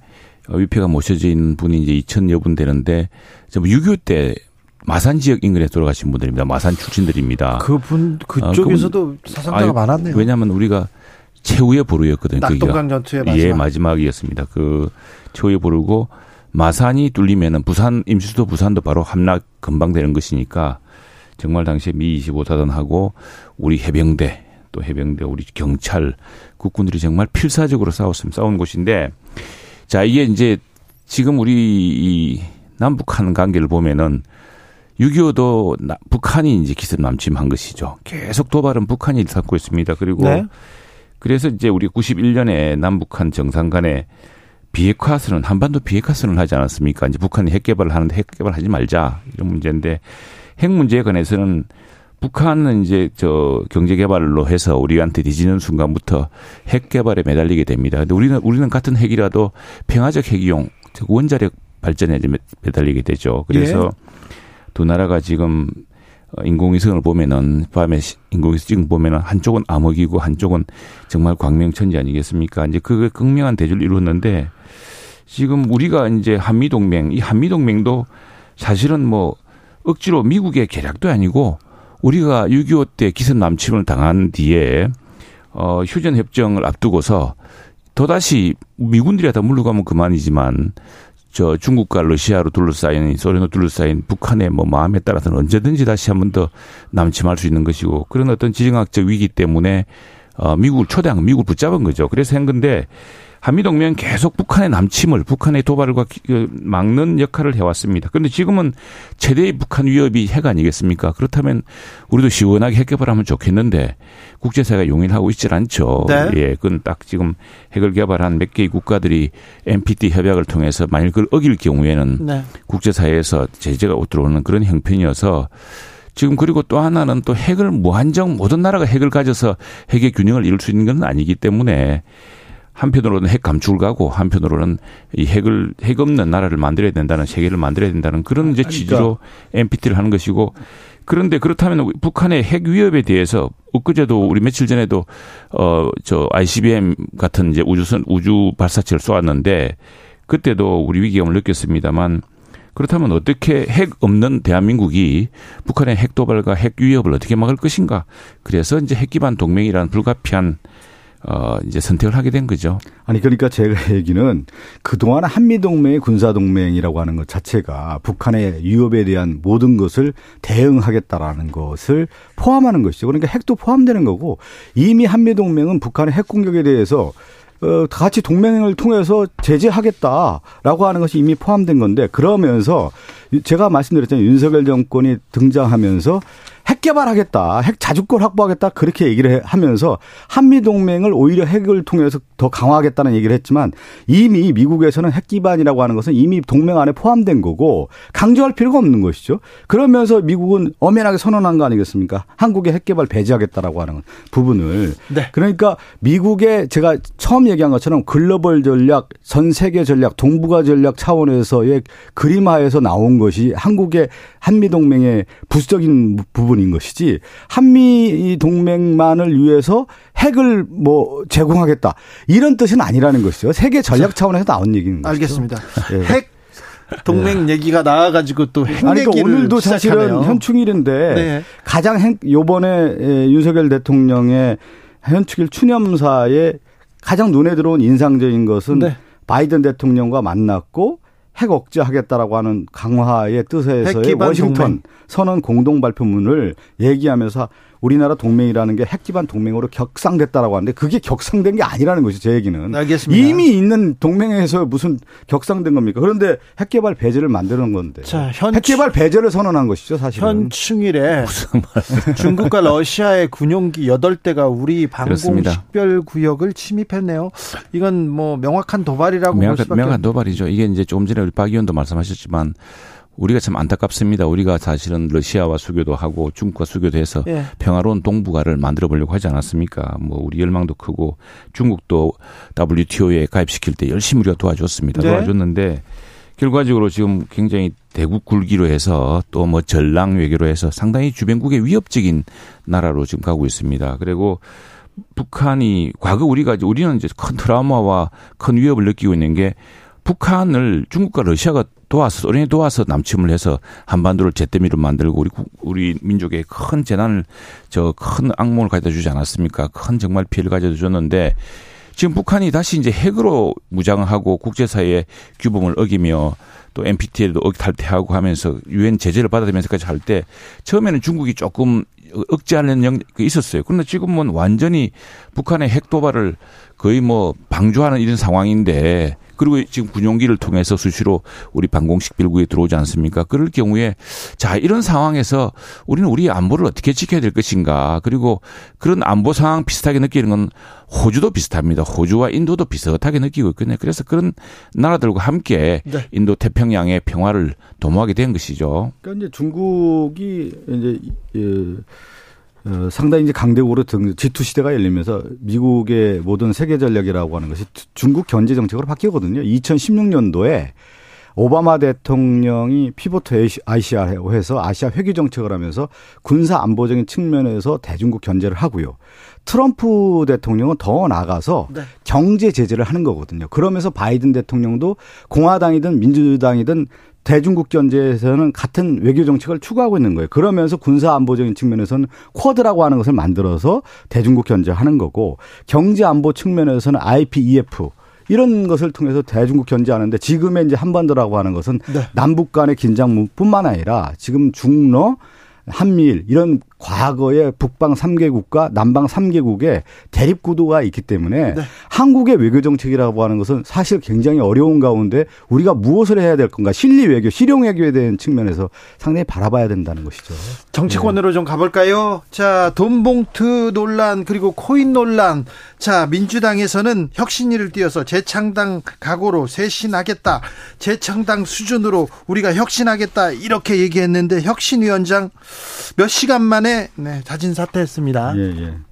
위패가 모셔져 있는 분이 이제 2천여 분 되는데 6.25 때 마산 지역 인근에 돌아가신 분들입니다. 마산 출신들입니다. 그분 그쪽에서도 아, 사상자가 아, 많았네요. 왜냐하면 우리가 최후의 보루였거든요. 낙동강 전투의 마지막. 예, 마지막이었습니다. 그 최후의 보루고 마산이 뚫리면은 부산 임시수도 부산도 바로 함락 금방 되는 것이니까 정말 당시에 미 25사단하고 우리 해병대 또 해병대 우리 경찰 국군들이 정말 필사적으로 싸웠으면 싸운 곳인데 자 이게 이제 지금 우리 이 남북한 관계를 보면은 6.25도 북한이 이제 기습 남침한 것이죠. 계속 도발은 북한이 일삼고 있습니다. 그리고 네. 그래서 이제 우리 91년에 남북한 정상 간에 비핵화 선언, 한반도 비핵화 선언을 하지 않았습니까? 이제 북한이 핵 개발을 하는데 핵 개발하지 말자 이런 문제인데 핵 문제에 관해서는 북한은 이제 저 경제 개발로 해서 우리한테 뒤지는 순간부터 핵 개발에 매달리게 됩니다. 근데 우리는 우리는 같은 핵이라도 평화적 핵이용, 즉 원자력 발전에 매달리게 되죠. 그래서 예. 두 나라가 지금 인공위성을 보면은 밤에 인공위성 지금 보면은 한쪽은 암흑이고 한쪽은 정말 광명천지 아니겠습니까? 이제 그 극명한 대조를 이루었는데 지금 우리가 이제 한미 동맹 이 한미 동맹도 사실은 뭐 억지로 미국의 계략도 아니고 우리가 6.25 때 기습 남침을 당한 뒤에 어 휴전 협정을 앞두고서 또다시 미군들이 다 물러가면 그만이지만 저 중국과 러시아로 둘러싸인 소련으로 둘러싸인 북한의 뭐 마음에 따라서는 언제든지 다시 한 번 더 남침할 수 있는 것이고 그런 어떤 지정학적 위기 때문에 어 미국을 초대한 미국을 붙잡은 거죠. 그래서 한 건데 한미동맹 계속 북한의 남침을 북한의 도발과 그 막는 역할을 해왔습니다. 그런데 지금은 최대의 북한 위협이 핵 아니겠습니까? 그렇다면 우리도 시원하게 핵 개발하면 좋겠는데 국제사회가 용인하고 있질 않죠. 네. 예, 그건 딱 지금 핵을 개발한 몇 개의 국가들이 NPT 협약을 통해서 만일 그걸 어길 경우에는 네. 국제사회에서 제재가 들어오는 그런 형편이어서 지금 그리고 또 하나는 또 핵을 무한정 모든 나라가 핵을 가져서 핵의 균형을 이룰 수 있는 건 아니기 때문에 한편으로는 핵 감축을 가고 한편으로는 이 핵을 핵 없는 나라를 만들어야 된다는 세계를 만들어야 된다는 그런 이제 취지로 그러니까. NPT를 하는 것이고 그런데 그렇다면 북한의 핵 위협에 대해서 엊그제도 우리 며칠 전에도 어 저 ICBM 같은 이제 우주선 우주 발사체를 쏘았는데 그때도 우리 위기감을 느꼈습니다만 그렇다면 어떻게 핵 없는 대한민국이 북한의 핵 도발과 핵 위협을 어떻게 막을 것인가? 그래서 이제 핵 기반 동맹이라는 불가피한 어, 이제 선택을 하게 된 거죠. 아니, 그러니까 제가 [LAUGHS] 얘기는 그동안 한미 동맹의 군사 동맹이라고 하는 것 자체가 북한의 위협에 대한 모든 것을 대응하겠다라는 것을 포함하는 것이죠. 그러니까 핵도 포함되는 거고 이미 한미 동맹은 북한의 핵 공격에 대해서 어, 같이 동맹을 통해서 제재하겠다라고 하는 것이 이미 포함된 건데 그러면서 제가 말씀드렸잖아요. 윤석열 정권이 등장하면서 핵 개발하겠다, 핵 자주권 확보하겠다 그렇게 얘기를 하면서 한미 동맹을 오히려 핵을 통해서 더 강화하겠다는 얘기를 했지만 이미 미국에서는 핵 기반이라고 하는 것은 이미 동맹 안에 포함된 거고 강조할 필요가 없는 것이죠. 그러면서 미국은 엄연하게 선언한 거 아니겠습니까? 한국의 핵 개발 배제하겠다라고 하는 부분을. 네. 그러니까 미국의 제가 처음 얘기한 것처럼 글로벌 전략, 전 세계 전략, 동북아 전략 차원에서의 그림화에서 나온 것이 한국의 한미 동맹의 부수적인 부분인 것이지 한미 동맹만을 위해서 핵을 뭐 제공하겠다 이런 뜻은 아니라는 것이죠. 세계 전략 차원에서 나온 얘기인 거죠. 알겠습니다. 네. 핵 동맹 네. 얘기가 나와가지고 또핵 아니, 그러니까 오늘도 시작하네요. 사실은 현충일인데 네. 가장 행, 요번에 윤석열 대통령의 현충일 추념사에 가장 눈에 들어온 인상적인 것은 네. 바이든 대통령과 만났고 핵 억제하겠다라고 하는 강화의 뜻에서의 워싱턴 동맹. 선언 공동 발표문을 얘기하면서 우리나라 동맹이라는 게핵 기반 동맹으로 격상됐다라고 하는데 그게 격상된 게 아니라는 거죠. 제 얘기는. 알겠습니다. 이미 있는 동맹에서 무슨 격상된 겁니까? 그런데 핵 개발 배제를 만드는 건데. 자, 현 핵 개발 배제를 선언한 것이죠, 사실은. 현충일에 [LAUGHS] 중국과 러시아의 군용기 8대가 우리 방공 식별 구역을 침입했네요. 이건 뭐 명확한 도발이라고 명확한, 명확한 도발이죠. 이게 이제 조금 전에 박 의원도 말씀하셨지만 우리가 참 안타깝습니다. 우리가 사실은 러시아와 수교도 하고 중국과 수교도 해서 예. 평화로운 동북아를 만들어 보려고 하지 않았습니까? 뭐 우리 열망도 크고 중국도 WTO에 가입시킬 때 열심히 우리가 도와줬습니다. 네. 도와줬는데 결과적으로 지금 굉장히 대국 굴기로 해서 또 뭐 전랑 외교로 해서 상당히 주변국의 위협적인 나라로 지금 가고 있습니다. 그리고 북한이 과거 우리가 우리는 이제 큰 트라우마와 큰 위협을 느끼고 있는 게 북한을 중국과 러시아가 도와서 소련이 도와서 남침을 해서 한반도를 잿더미로 만들고 우리 우리 민족의 큰 재난을 저 큰 악몽을 가져다 주지 않았습니까? 큰 정말 피해를 가져다 줬는데 지금 북한이 다시 이제 핵으로 무장하고 국제사회의 규범을 어기며 또 NPT에도 탈퇴하고 하면서 유엔 제재를 받아들면서까지 할 때 처음에는 중국이 조금 억제하는 영 있었어요. 그런데 지금은 완전히 북한의 핵 도발을 거의 뭐 방조하는 이런 상황인데 그리고 지금 군용기를 통해서 수시로 우리 방공식 빌구에 들어오지 않습니까? 그럴 경우에 자 이런 상황에서 우리는 우리 안보를 어떻게 지켜야 될 것인가? 그리고 그런 안보 상황 비슷하게 느끼는 건 호주도 비슷합니다. 호주와 인도도 비슷하게 느끼고 있거든요. 그래서 그런 나라들과 함께 네. 인도 태평양의 평화를 도모하게 된 것이죠. 그러니까 이제 중국이 이제 예. 어, 상당히 이제 강대국으로 등 G2 시대가 열리면서 미국의 모든 세계 전략이라고 하는 것이 중국 견제 정책으로 바뀌거든요. 2016년도에 오바마 대통령이 피보트 아시아로 해서 아시아 회귀 정책을 하면서 군사 안보적인 측면에서 대중국 견제를 하고요. 트럼프 대통령은 더 나가서 네. 경제 제재를 하는 거거든요. 그러면서 바이든 대통령도 공화당이든 민주당이든 대중국 견제에서는 같은 외교 정책을 추구하고 있는 거예요. 그러면서 군사 안보적인 측면에서는 쿼드라고 하는 것을 만들어서 대중국 견제하는 거고 경제 안보 측면에서는 IPEF 이런 것을 통해서 대중국 견제하는데 지금의 이제 한반도라고 하는 것은 네. 남북 간의 긴장뿐만 아니라 지금 중러 한미일 이런 과거의 북방 3개국과 남방 3개국의 대립 구도가 있기 때문에 네. 한국의 외교 정책이라고 하는 것은 사실 굉장히 어려운 가운데 우리가 무엇을 해야 될 건가 실리 외교, 실용 외교에 대한 측면에서 상당히 바라봐야 된다는 것이죠. 정치권으로 네. 좀 가볼까요? 자, 돈봉투 논란 그리고 코인 논란. 자, 민주당에서는 혁신위를 띄어서 재창당 각오로 쇄신하겠다. 재창당 수준으로 우리가 혁신하겠다. 이렇게 얘기했는데 혁신위원장 몇 시간 만에 네, 자진 사퇴했습니다. 예, 예.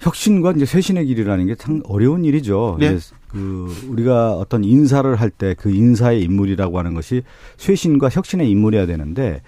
혁신과 이제 쇄신의 길이라는 게 참 어려운 일이죠. 네. 그 우리가 어떤 인사를 할 때 그 인사의 인물이라고 하는 것이 쇄신과 혁신의 인물이어야 되는데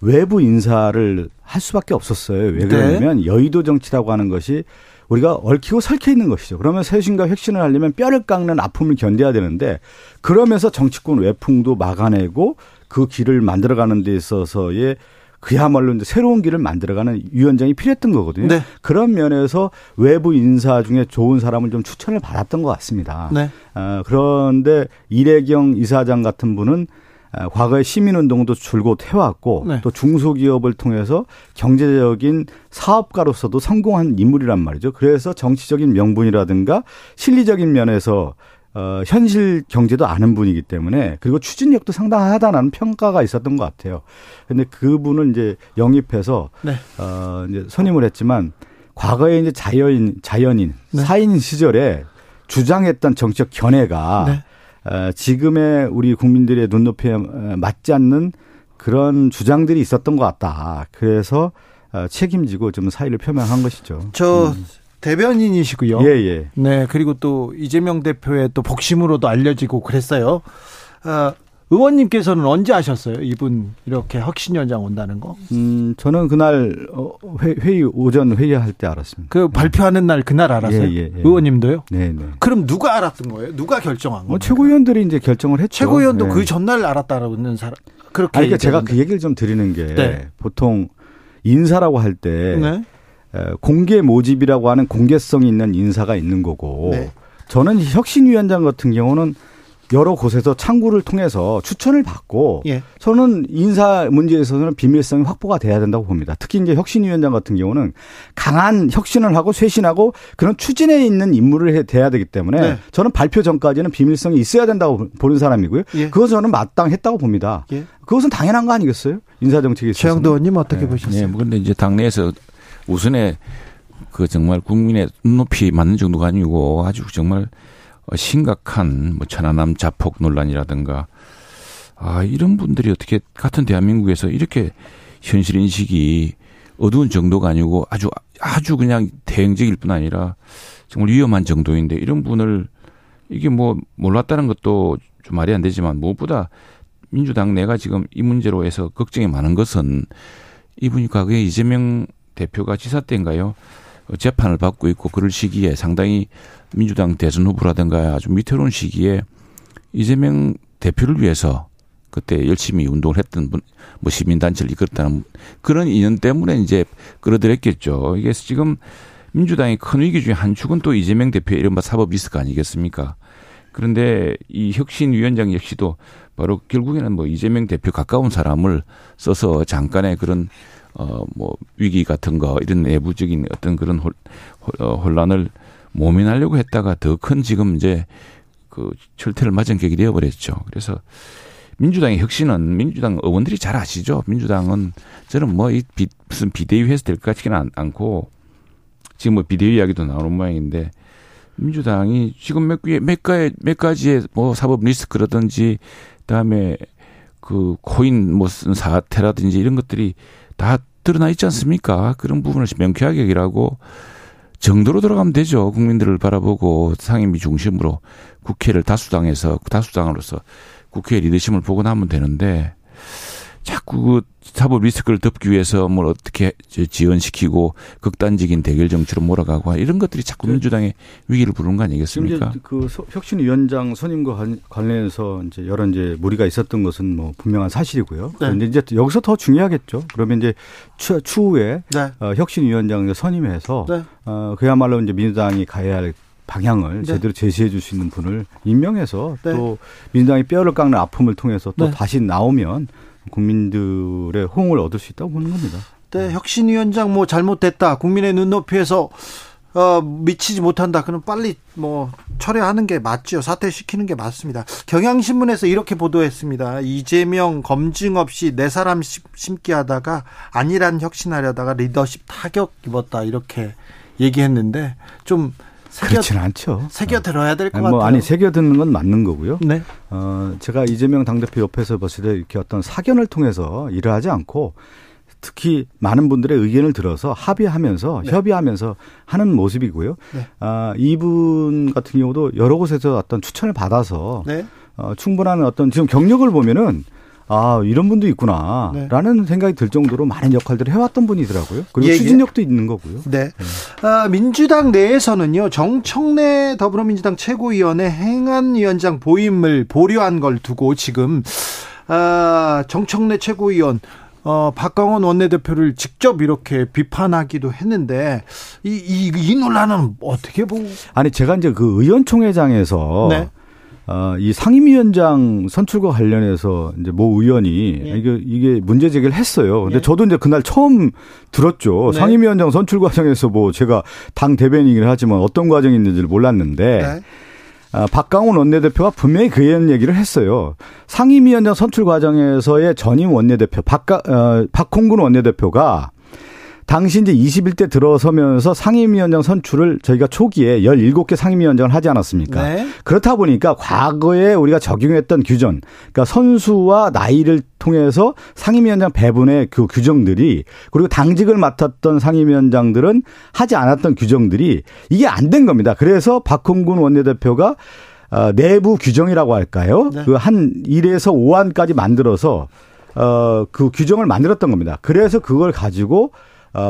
외부 인사를 할 수밖에 없었어요. 왜 네. 그러냐면 네. 여의도 정치라고 하는 것이 우리가 얽히고 설켜 있는 것이죠. 그러면 쇄신과 혁신을 하려면 뼈를 깎는 아픔을 견뎌야 되는데 그러면서 정치권 외풍도 막아내고 그 길을 만들어가는 데 있어서의 그야말로 이제 새로운 길을 만들어가는 위원장이 필요했던 거거든요. 네. 그런 면에서 외부 인사 중에 좋은 사람을 좀 추천을 받았던 것 같습니다. 네. 어, 그런데 이래경 이사장 같은 분은 어, 과거에 시민운동도 줄곧 해왔고 네. 또 중소기업을 통해서 경제적인 사업가로서도 성공한 인물이란 말이죠. 그래서 정치적인 명분이라든가 실리적인 면에서 어, 현실 경제도 아는 분이기 때문에 그리고 추진력도 상당하다는 평가가 있었던 것 같아요. 근데 그분을 이제 영입해서 네. 어, 이제 선임을 했지만 과거에 이제 자연인, 자연인, 네. 사인 시절에 주장했던 정치적 견해가 네. 어, 지금의 우리 국민들의 눈높이에 맞지 않는 그런 주장들이 있었던 것 같다. 그래서 어, 책임지고 좀 사의를 표명한 것이죠. 저 음. 대변인이시고요. 예, 예. 네, 그리고 또 이재명 대표의 또 복심으로도 알려지고 그랬어요. 어, 의원님께서는 언제 아셨어요? 이분 이렇게 혁신위원장 온다는 거? 음, 저는 그날 어, 회의 오전 회의할 때 알았습니다. 그 발표하는 날 그날 알았어요. 예, 예, 예. 의원님도요? 네, 네. 그럼 누가 알았던 거예요? 누가 결정한 거예요? 어, 최고위원들이 이제 결정을 했죠. 최고위원도 네. 그 전날 알았다는 사람. 그렇게. 아니, 그러니까 제가 그 얘기를 좀 드리는 게 네. 보통 인사라고 할때 네. 공개 모집이라고 하는 공개성이 있는 인사가 있는 거고 네. 저는 혁신위원장 같은 경우는 여러 곳에서 창구를 통해서 추천을 받고 예. 저는 인사 문제에서는 비밀성이 확보가 돼야 된다고 봅니다. 특히 이제 혁신위원장 같은 경우는 강한 혁신을 하고 쇄신하고 그런 추진에 있는 인물을 해, 돼야 되기 때문에 네. 저는 발표 전까지는 비밀성이 있어야 된다고 보는 사람이고요. 예. 그것 저는 마땅했다고 봅니다. 예. 그것은 당연한 거 아니겠어요? 인사정책에 있어서. 최영도 의원님 어떻게 네. 보셨어요? 네, 뭐 근데 이제 당내에서 우선에 그 정말 국민의 눈높이 맞는 정도가 아니고 아주 정말 심각한 뭐 천안함 자폭 논란이라든가 아 이런 분들이 어떻게 같은 대한민국에서 이렇게 현실 인식이 어두운 정도가 아니고 아주 아주 그냥 대행적일 뿐 아니라 정말 위험한 정도인데 이런 분을 이게 뭐 몰랐다는 것도 좀 말이 안 되지만 무엇보다 민주당 내가 지금 이 문제로 해서 걱정이 많은 것은 이분이 과거에 이재명 대표가 지사 때인가요? 재판을 받고 있고 그럴 시기에 상당히 민주당 대선 후보라든가 아주 위태로운 시기에 이재명 대표를 위해서 그때 열심히 운동을 했던 분, 뭐 시민단체를 이끌었다는 그런 인연 때문에 이제 끌어들였겠죠. 이게 지금 민주당의 큰 위기 중에 한 축은 또 이재명 대표의 이른바 사법 리스크 아니겠습니까? 그런데 이 혁신위원장 역시도 바로 결국에는 뭐 이재명 대표 가까운 사람을 써서 잠깐의 그런 어뭐 위기 같은 거 이런 내부적인 어떤 그런 홀, 어, 혼란을 모면하려고 했다가 더 큰 지금 이제 그 철퇴를 맞은 격이 되어버렸죠. 그래서 민주당의 혁신은 민주당 의원들이 잘 아시죠. 민주당은 저는 뭐 이 무슨 비대위 해서 될 것 같지는 않고 지금 뭐 비대위 이야기도 나오는 모양인데 민주당이 지금 몇, 몇, 가지, 몇 가지의 뭐 사법 리스크라든지 그다음에 그 코인 뭐쓴 사태라든지 이런 것들이 다 드러나 있지 않습니까? 그런 부분을 명쾌하게 얘기하고 정도로 들어가면 되죠. 국민들을 바라보고 상임위 중심으로 국회를 다수당해서 다수당으로서 국회 리더십을 보고 나면 되는데 자꾸 그 사법 리스크를 덮기 위해서 뭘 어떻게 지연시키고 극단적인 대결 정치로 몰아가고 이런 것들이 자꾸 네. 민주당의 위기를 부르는 거 아니겠습니까? 이제 그 혁신위원장 선임과 관련해서 이제 여러 이제 무리가 있었던 것은 뭐 분명한 사실이고요. 네. 그런데 이제 여기서 더 중요하겠죠. 그러면 이제 추, 추후에 네. 어, 혁신위원장 선임해서 네. 어, 그야말로 이제 민주당이 가야 할 방향을 네. 제대로 제시해 줄 수 있는 분을 임명해서 네. 또 민주당이 뼈를 깎는 아픔을 통해서 또 네. 다시 나오면 국민들의 호응을 얻을 수 있다고 보는 겁니다. 네, 혁신위원장 뭐 잘못됐다. 국민의 눈높이에서 어, 미치지 못한다. 그럼 빨리 뭐 철회하는 게 맞죠. 사퇴시키는 게 맞습니다. 경향신문에서 이렇게 보도했습니다. 이재명 검증 없이 네 사람 심기 하다가 아니란 혁신하려다가 리더십 타격 입었다. 이렇게 얘기했는데 좀 새겨, 그렇지는 않죠. 새겨 들어야 될것 뭐, 같아요. 아니 새겨 듣는 건 맞는 거고요. 네. 어, 제가 이재명 당대표 옆에서 봤을 때 이렇게 어떤 사견을 통해서 일을 하지 않고 특히 많은 분들의 의견을 들어서 합의하면서 네. 협의하면서 하는 모습이고요. 네. 아, 이분 같은 경우도 여러 곳에서 어떤 추천을 받아서 네. 어, 충분한 어떤 지금 경력을 보면은 아 이런 분도 있구나라는 네. 생각이 들 정도로 많은 역할들을 해왔던 분이더라고요. 그리고 예, 예. 추진력도 있는 거고요. 네. 네. 아, 민주당 내에서는요 정청래 더불어민주당 최고위원회 행안위원장 보임을 보류한 걸 두고 지금 아, 정청래 최고위원 어, 박강원 원내대표를 직접 이렇게 비판하기도 했는데 이, 이, 이 논란은 어떻게 보고? 아니 제가 이제 그 의원총회장에서 네. 어, 이 상임위원장 선출과 관련해서 이제 모 의원이 예. 이게 이게 문제 제기를 했어요. 근데 예. 저도 이제 그날 처음 들었죠. 네. 상임위원장 선출 과정에서 뭐 제가 당 대변인이긴 하지만 어떤 과정이 있는지를 몰랐는데 네. 아, 박강훈 원내대표가 분명히 그 얘기를 했어요. 상임위원장 선출 과정에서의 전임 원내대표 박가, 어, 박홍근 원내대표가 당시 이제 21대 들어서면서 상임위원장 선출을 저희가 초기에 17개 상임위원장을 하지 않았습니까? 네. 그렇다 보니까 과거에 우리가 적용했던 규정, 그러니까 선수와 나이를 통해서 상임위원장 배분의 그 규정들이 그리고 당직을 맡았던 상임위원장들은 하지 않았던 규정들이 이게 안 된 겁니다. 그래서 박홍근 원내대표가 어, 내부 규정이라고 할까요? 네. 그한 1에서 5안까지 만들어서 어, 그 규정을 만들었던 겁니다. 그래서 그걸 가지고 어,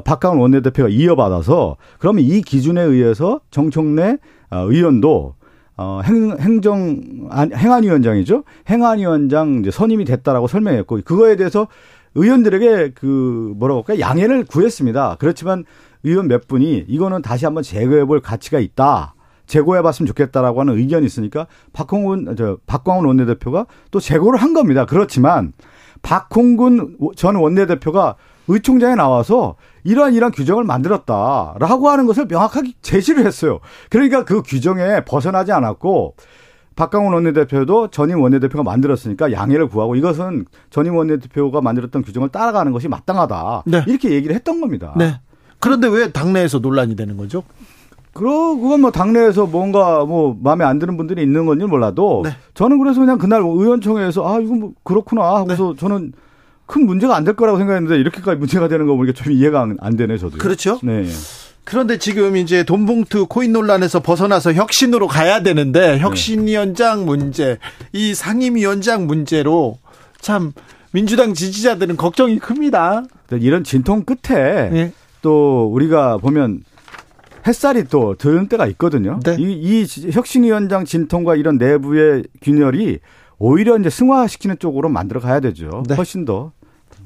박강원 원내대표가 이어받아서 그러면 이 기준에 의해서 정청래 어, 의원도 어, 행, 행정, 행안위원장이죠. 행안위원장 이제 선임이 됐다라고 설명했고, 그거에 대해서 의원들에게 그, 뭐라고 할까, 양해를 구했습니다. 그렇지만 의원 몇 분이 이거는 다시 한번 제거해 볼 가치가 있다. 제고해 봤으면 좋겠다라고 하는 의견이 있으니까 박홍근, 저, 박광훈 원내대표가 또 제고를 한 겁니다. 그렇지만 박홍근 전 원내대표가 의총장에 나와서 이러한 이러한 규정을 만들었다라고 하는 것을 명확하게 제시를 했어요. 그러니까 그 규정에 벗어나지 않았고 박강원 원내대표도 전임 원내대표가 만들었으니까 양해를 구하고 이것은 전임 원내대표가 만들었던 규정을 따라가는 것이 마땅하다. 네. 이렇게 얘기를 했던 겁니다. 네. 그런데 왜 당내에서 논란이 되는 거죠? 그러 그건 뭐 당내에서 뭔가 뭐 마음에 안 드는 분들이 있는 건지 몰라도 네. 저는 그래서 그냥 그날 의원총회에서 아 이거 뭐 그렇구나 하고서 네. 저는 큰 문제가 안 될 거라고 생각했는데 이렇게까지 문제가 되는 거 보니까 좀 이해가 안, 안 되네 저도. 그렇죠. 네. 그런데 지금 이제 돈봉투 코인 논란에서 벗어나서 혁신으로 가야 되는데 네. 혁신위원장 문제, 이 상임위원장 문제로 참 민주당 지지자들은 걱정이 큽니다. 이런 진통 끝에 네. 또 우리가 보면 햇살이 또 드는 때가 있거든요. 네. 이, 이 혁신위원장 진통과 이런 내부의 균열이 오히려 이제 승화시키는 쪽으로 만들어 가야 되죠. 네. 훨씬 더.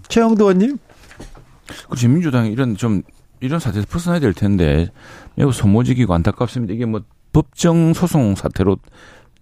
최영도 의원님. 그렇지 민주당이 이런 좀 이런 사태에서 벗어나야 될 텐데 매우 소모직이고 안타깝습니다. 이게 뭐 법정 소송 사태로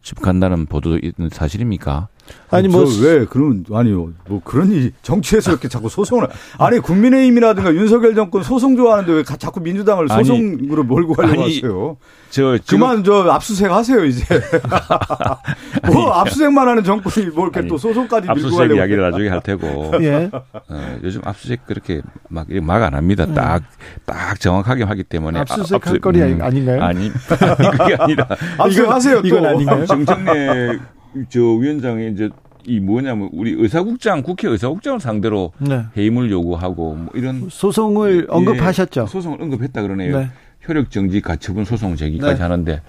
집 간다는 보도도 있는 사실입니까? 아니 뭐 왜 그런 아니요 뭐 그런 일 정치에서 이렇게 자꾸 소송을 아니 국민의힘이라든가 윤석열 정권 소송 좋아하는데 왜 자꾸 민주당을 소송으로 몰고 가려고 아니, 하세요? 저 그만 저 압수수색 하세요 이제. [LAUGHS] 뭐 압수수색만 하는 정권이 뭐 이렇게 아니, 또 소송까지 밀고 가려고. 압수수색 이야기를 나중에 할 테고. [LAUGHS] 예. 어, 요즘 압수수색 그렇게 막 막 안 합니다. 딱딱 음. 딱 정확하게 하기 때문에 압수수색 아, 할 거리 음, 아닌가요? 아니 [LAUGHS] 그게 아니라 압수수색 하세요. 이건 아닌가요? 정청래 저 위원장이 이제 이 뭐냐면 우리 의사국장 국회 의사국장을 상대로 네. 해임을 요구하고 뭐 이런 소송을 예, 언급하셨죠. 소송을 언급했다 그러네요. 네. 효력 정지 가처분 소송 제기까지 네. 하는데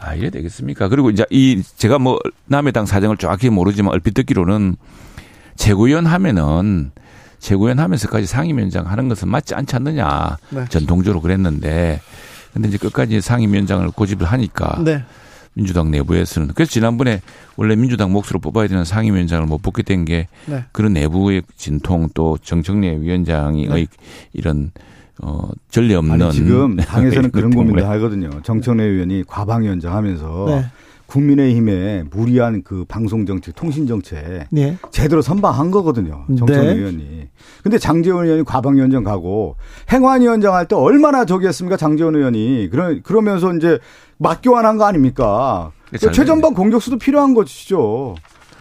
아 이래 되겠습니까? 그리고 이제 이 제가 뭐 남의 당 사정을 정확히 모르지만 얼핏 듣기로는 최고위원 하면은 최고위원 하면서까지 상임위원장 하는 것은 맞지 않지 않느냐 네. 전통적으로 그랬는데 근데 이제 끝까지 상임위원장을 고집을 하니까 네. 민주당 내부에서는 그래서 지난번에 원래 민주당 몫으로 뽑아야 되는 상임위원장을 못 뽑게 된게 네. 그런 내부의 진통 또 정청래 위원장의 네. 이런 어 전례 없는 아니, 지금 당에서는 [LAUGHS] 그런 고민도 하거든요. 정청래 의원이 과방위원장 하면서 네. 국민의힘의 무리한 그 방송 정책, 통신 정책 네. 제대로 선방한 거거든요. 정청래 네. 의원이. 근데 장재원 의원이 과방위원장 가고 행안위원장 할 때 얼마나 저기 했습니까? 장재원 의원이. 그러, 그러면서 이제 맞교환한 거 아닙니까? 최전방 공격수도 필요한 것이죠.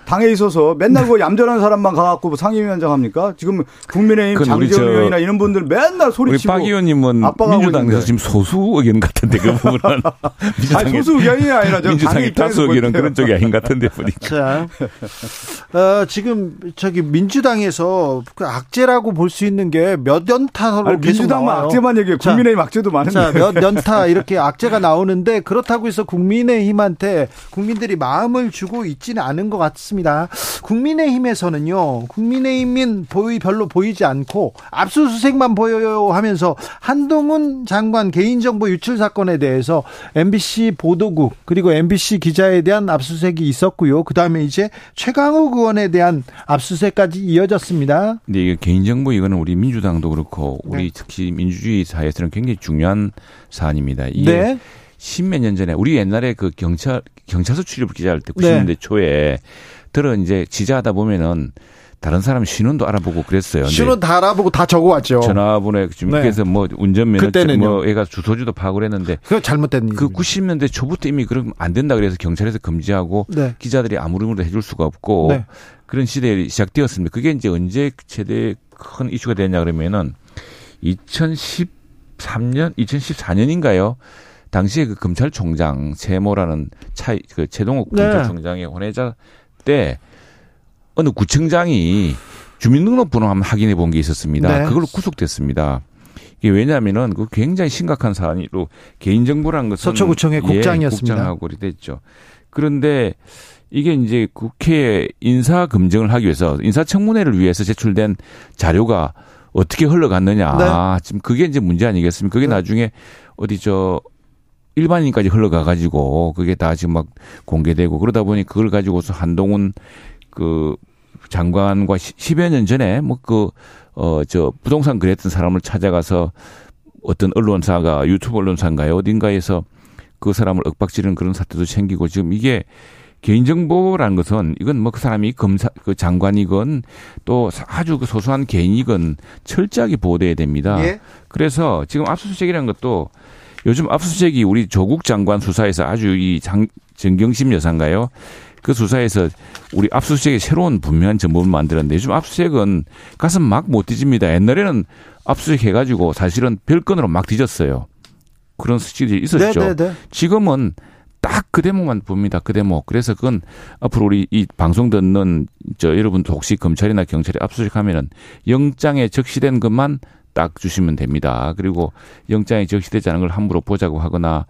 당에 있어서 맨날 그 얌전한 사람만 가갖고 뭐 상임위원장 합니까? 지금 국민의힘 장재원 의원이나 이런 분들 맨날 소리치고. 우리 박 의원님은 민주당에서 지금 소수 의견 같은데 그 부분은. [LAUGHS] 아니, 소수 의견이 아니라 민주당의 다수 의견은 그런 쪽이 아닌 같은데 보니까. 자, 어, 지금 저기 민주당에서 그 악재라고 볼 수 있는 게 몇 연타로 아니, 계속 민주당만 나와요. 악재만 얘기해. 국민의힘 악재도 많은데. 자, 몇 연타 이렇게 악재가 나오는데 그렇다고 해서 국민의힘한테 국민들이 마음을 주고 있지는 않은 것 같습니다. 있습니다. 국민의힘에서는요, 국민의힘인 보이 별로 보이지 않고 압수수색만 보여요 하면서 한동훈 장관 개인정보 유출 사건에 대해서 MBC 보도국 그리고 MBC 기자에 대한 압수수색이 있었고요. 그 다음에 이제 최강욱 의원에 대한 압수수색까지 이어졌습니다. 네, 이게 개인정보 이거는 우리 민주당도 그렇고 우리 네. 특히 민주주의 사회에서는 굉장히 중요한 사안입니다. 이게 네. 십몇 년 전에 우리 옛날에 그 경찰 경찰서 출입 기자할 때 90년대 네. 초에 들어 이제 지자하다 보면은 다른 사람 신원도 알아보고 그랬어요. 신원 다 알아보고 다 적어왔죠. 전화번호에 지금 네. 그래서 뭐 운전면허증 뭐 애가 주소지도 파고 그랬는데 그 잘못된 그 90년대 초부터 이미 그러면 안 된다 그래서 경찰에서 금지하고 네. 기자들이 아무름으로 해줄 수가 없고 네. 그런 시대에 시작되었습니다. 그게 이제 언제 최대 큰 이슈가 됐냐 그러면은 2013년, 2014년인가요? 당시에 그 검찰총장 세모라는 차이 그 최동욱 네. 검찰총장의 혼외자 때 어느 구청장이 주민등록번호 한번 확인해 본 게 있었습니다. 네. 그걸로 구속됐습니다. 이게 왜냐하면은 그 굉장히 심각한 사안으로 개인정보라는 것은 서초구청의 국장이었습니다. 예, 국장하고 됐죠. 그런데 이게 이제 국회 인사 검증을 하기 위해서 인사청문회를 위해서 제출된 자료가 어떻게 흘러갔느냐. 네. 지금 그게 이제 문제 아니겠습니까? 그게 네. 나중에 어디 저 일반인까지 흘러가 가지고 그게 다 지금 막 공개되고 그러다 보니 그걸 가지고서 한동훈 그 장관과 10여 년 전에 뭐 그 어 저 부동산 그랬던 사람을 찾아가서 어떤 언론사가 유튜브 언론사인가요 어딘가에서 그 사람을 윽박지르는 그런 사태도 생기고 지금 이게 개인정보라는 것은 이건 뭐 그 사람이 검사 그 장관이건 또 아주 그 소소한 개인이건 철저하게 보호돼야 됩니다. 예? 그래서 지금 압수수색이라는 것도 요즘 압수수색이 우리 조국 장관 수사에서 아주 이 장, 정경심 여사인가요? 그 수사에서 우리 압수수색에 새로운 분명한 정보를 만들었는데 요즘 압수수색은 가슴 막 못 뒤집니다. 옛날에는 압수수색 해가지고 사실은 별건으로 막 뒤졌어요. 그런 수치들이 있었죠. 네네네. 네, 네. 지금은 딱 그 대목만 봅니다. 그 대목. 그래서 그건 앞으로 우리 이 방송 듣는 저 여러분도 혹시 검찰이나 경찰이 압수수색하면은 영장에 적시된 것만 딱 주시면 됩니다. 그리고 영장이 적시되지 않은 걸 함부로 보자고 하거나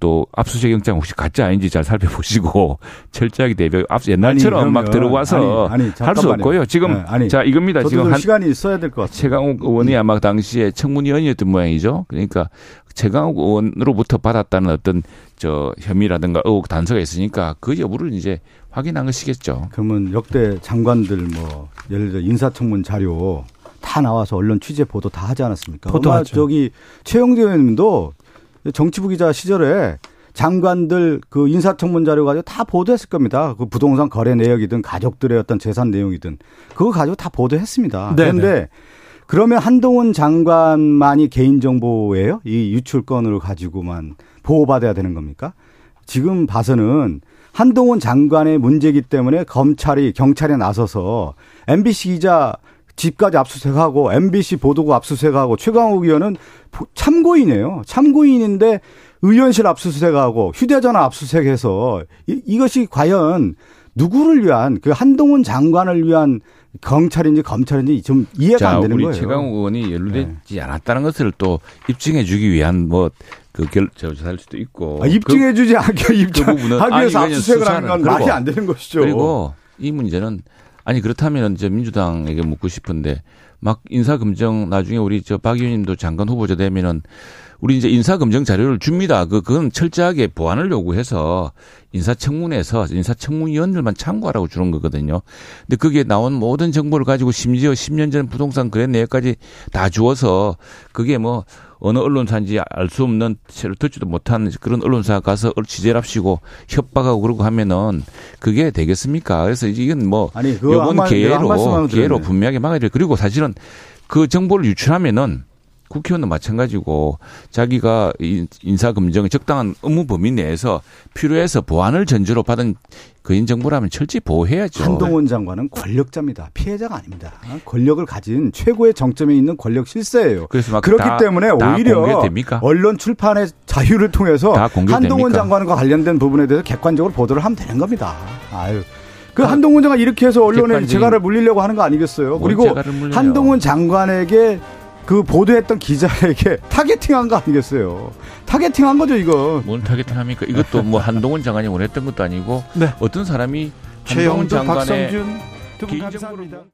또 압수수색 영장 혹시 가짜 아닌지 잘 살펴보시고 [LAUGHS] 철저하게 대비 압수 옛날처럼 아니, 막 들어와서 할 수 없고요. 지금 네, 아니, 자 이겁니다. 지금 한 시간이 있어야 될 것 같아요. 최강욱 의원이 아마 당시에 청문위원이었던 모양이죠. 그러니까 최강욱 의원으로부터 받았다는 어떤 저 혐의라든가 의혹 단서가 있으니까 그 여부를 이제 확인한 것이겠죠. 그러면 역대 장관들 뭐 예를 들어 인사청문 자료 다 나와서 언론 취재 보도 다 하지 않았습니까? 보도하죠. 저기 최영재 의원님도 정치부 기자 시절에 장관들 그 인사청문 자료 가지고 다 보도했을 겁니다. 그 부동산 거래 내역이든 가족들의 어떤 재산 내용이든 그거 가지고 다 보도했습니다. 네네. 그런데 그러면 한동훈 장관만이 개인정보예요? 이 유출건으로 가지고만 보호받아야 되는 겁니까? 지금 봐서는 한동훈 장관의 문제이기 때문에 검찰이 경찰에 나서서 MBC 기자 집까지 압수수색하고 MBC 보도국 압수수색하고 최강욱 의원은 참고인이에요. 참고인인데 의원실 압수수색하고 휴대전화 압수수색해서 이, 이것이 과연 누구를 위한 그 한동훈 장관을 위한 경찰인지 검찰인지 좀 이해가 자, 안 되는 우리 거예요. 최강욱 의원이 연루되지 네. 않았다는 것을 또 입증해주기 위한 뭐 그 결 조사할 수도 있고 아, 입증해주지 그, 않게 입증하기 그 위해서 압수수색을 하는 건 말이 안 되는 것이죠. 그리고 이 문제는 아니 그렇다면 이제 민주당에게 묻고 싶은데 막 인사 검증 나중에 우리 저 박 의원님도 장관 후보자 되면은 우리 이제 인사검증 자료를 줍니다. 그, 그건 철저하게 보완을 요구해서 인사청문회에서 인사청문위원들만 참고하라고 주는 거거든요. 근데 거기에 나온 모든 정보를 가지고 심지어 10년 전 부동산 거래 내역까지 다 주어서 그게 뭐 어느 언론사인지 알 수 없는 채를 듣지도 못한 그런 언론사 가서 취재를 합시고 협박하고 그러고 하면은 그게 되겠습니까? 그래서 이건 뭐 아니, 요번 기회로 기회로 분명하게 막아야 돼. 그리고 사실은 그 정보를 유출하면은 국회의원도 마찬가지고 자기가 인사 검증의 적당한 의무 범위 내에서 필요해서 보안을 전제로 받은 그인 정보라면 철저히 보호해야죠. 한동훈 장관은 권력자입니다. 피해자가 아닙니다. 권력을 가진 최고의 정점에 있는 권력 실세예요. 그래서 그렇기 다, 때문에 오히려 공개됩니까? 언론 출판의 자유를 통해서 한동훈 장관과 관련된 부분에 대해서 객관적으로 보도를 하면 되는 겁니다. 아유. 그 아, 한동훈 장관 이렇게 해서 언론에 재갈을 물리려고 하는 거 아니겠어요? 그리고 한동훈 장관에게 그 보도했던 기자에게 [LAUGHS] targeting한 거 아니겠어요? targeting한 거죠 이거. 뭔 targeting합니까? 이것도 뭐 한동훈 장관이 원했던 것도 아니고 네. 어떤 사람이 최형두 박성준 두분 감사합니다.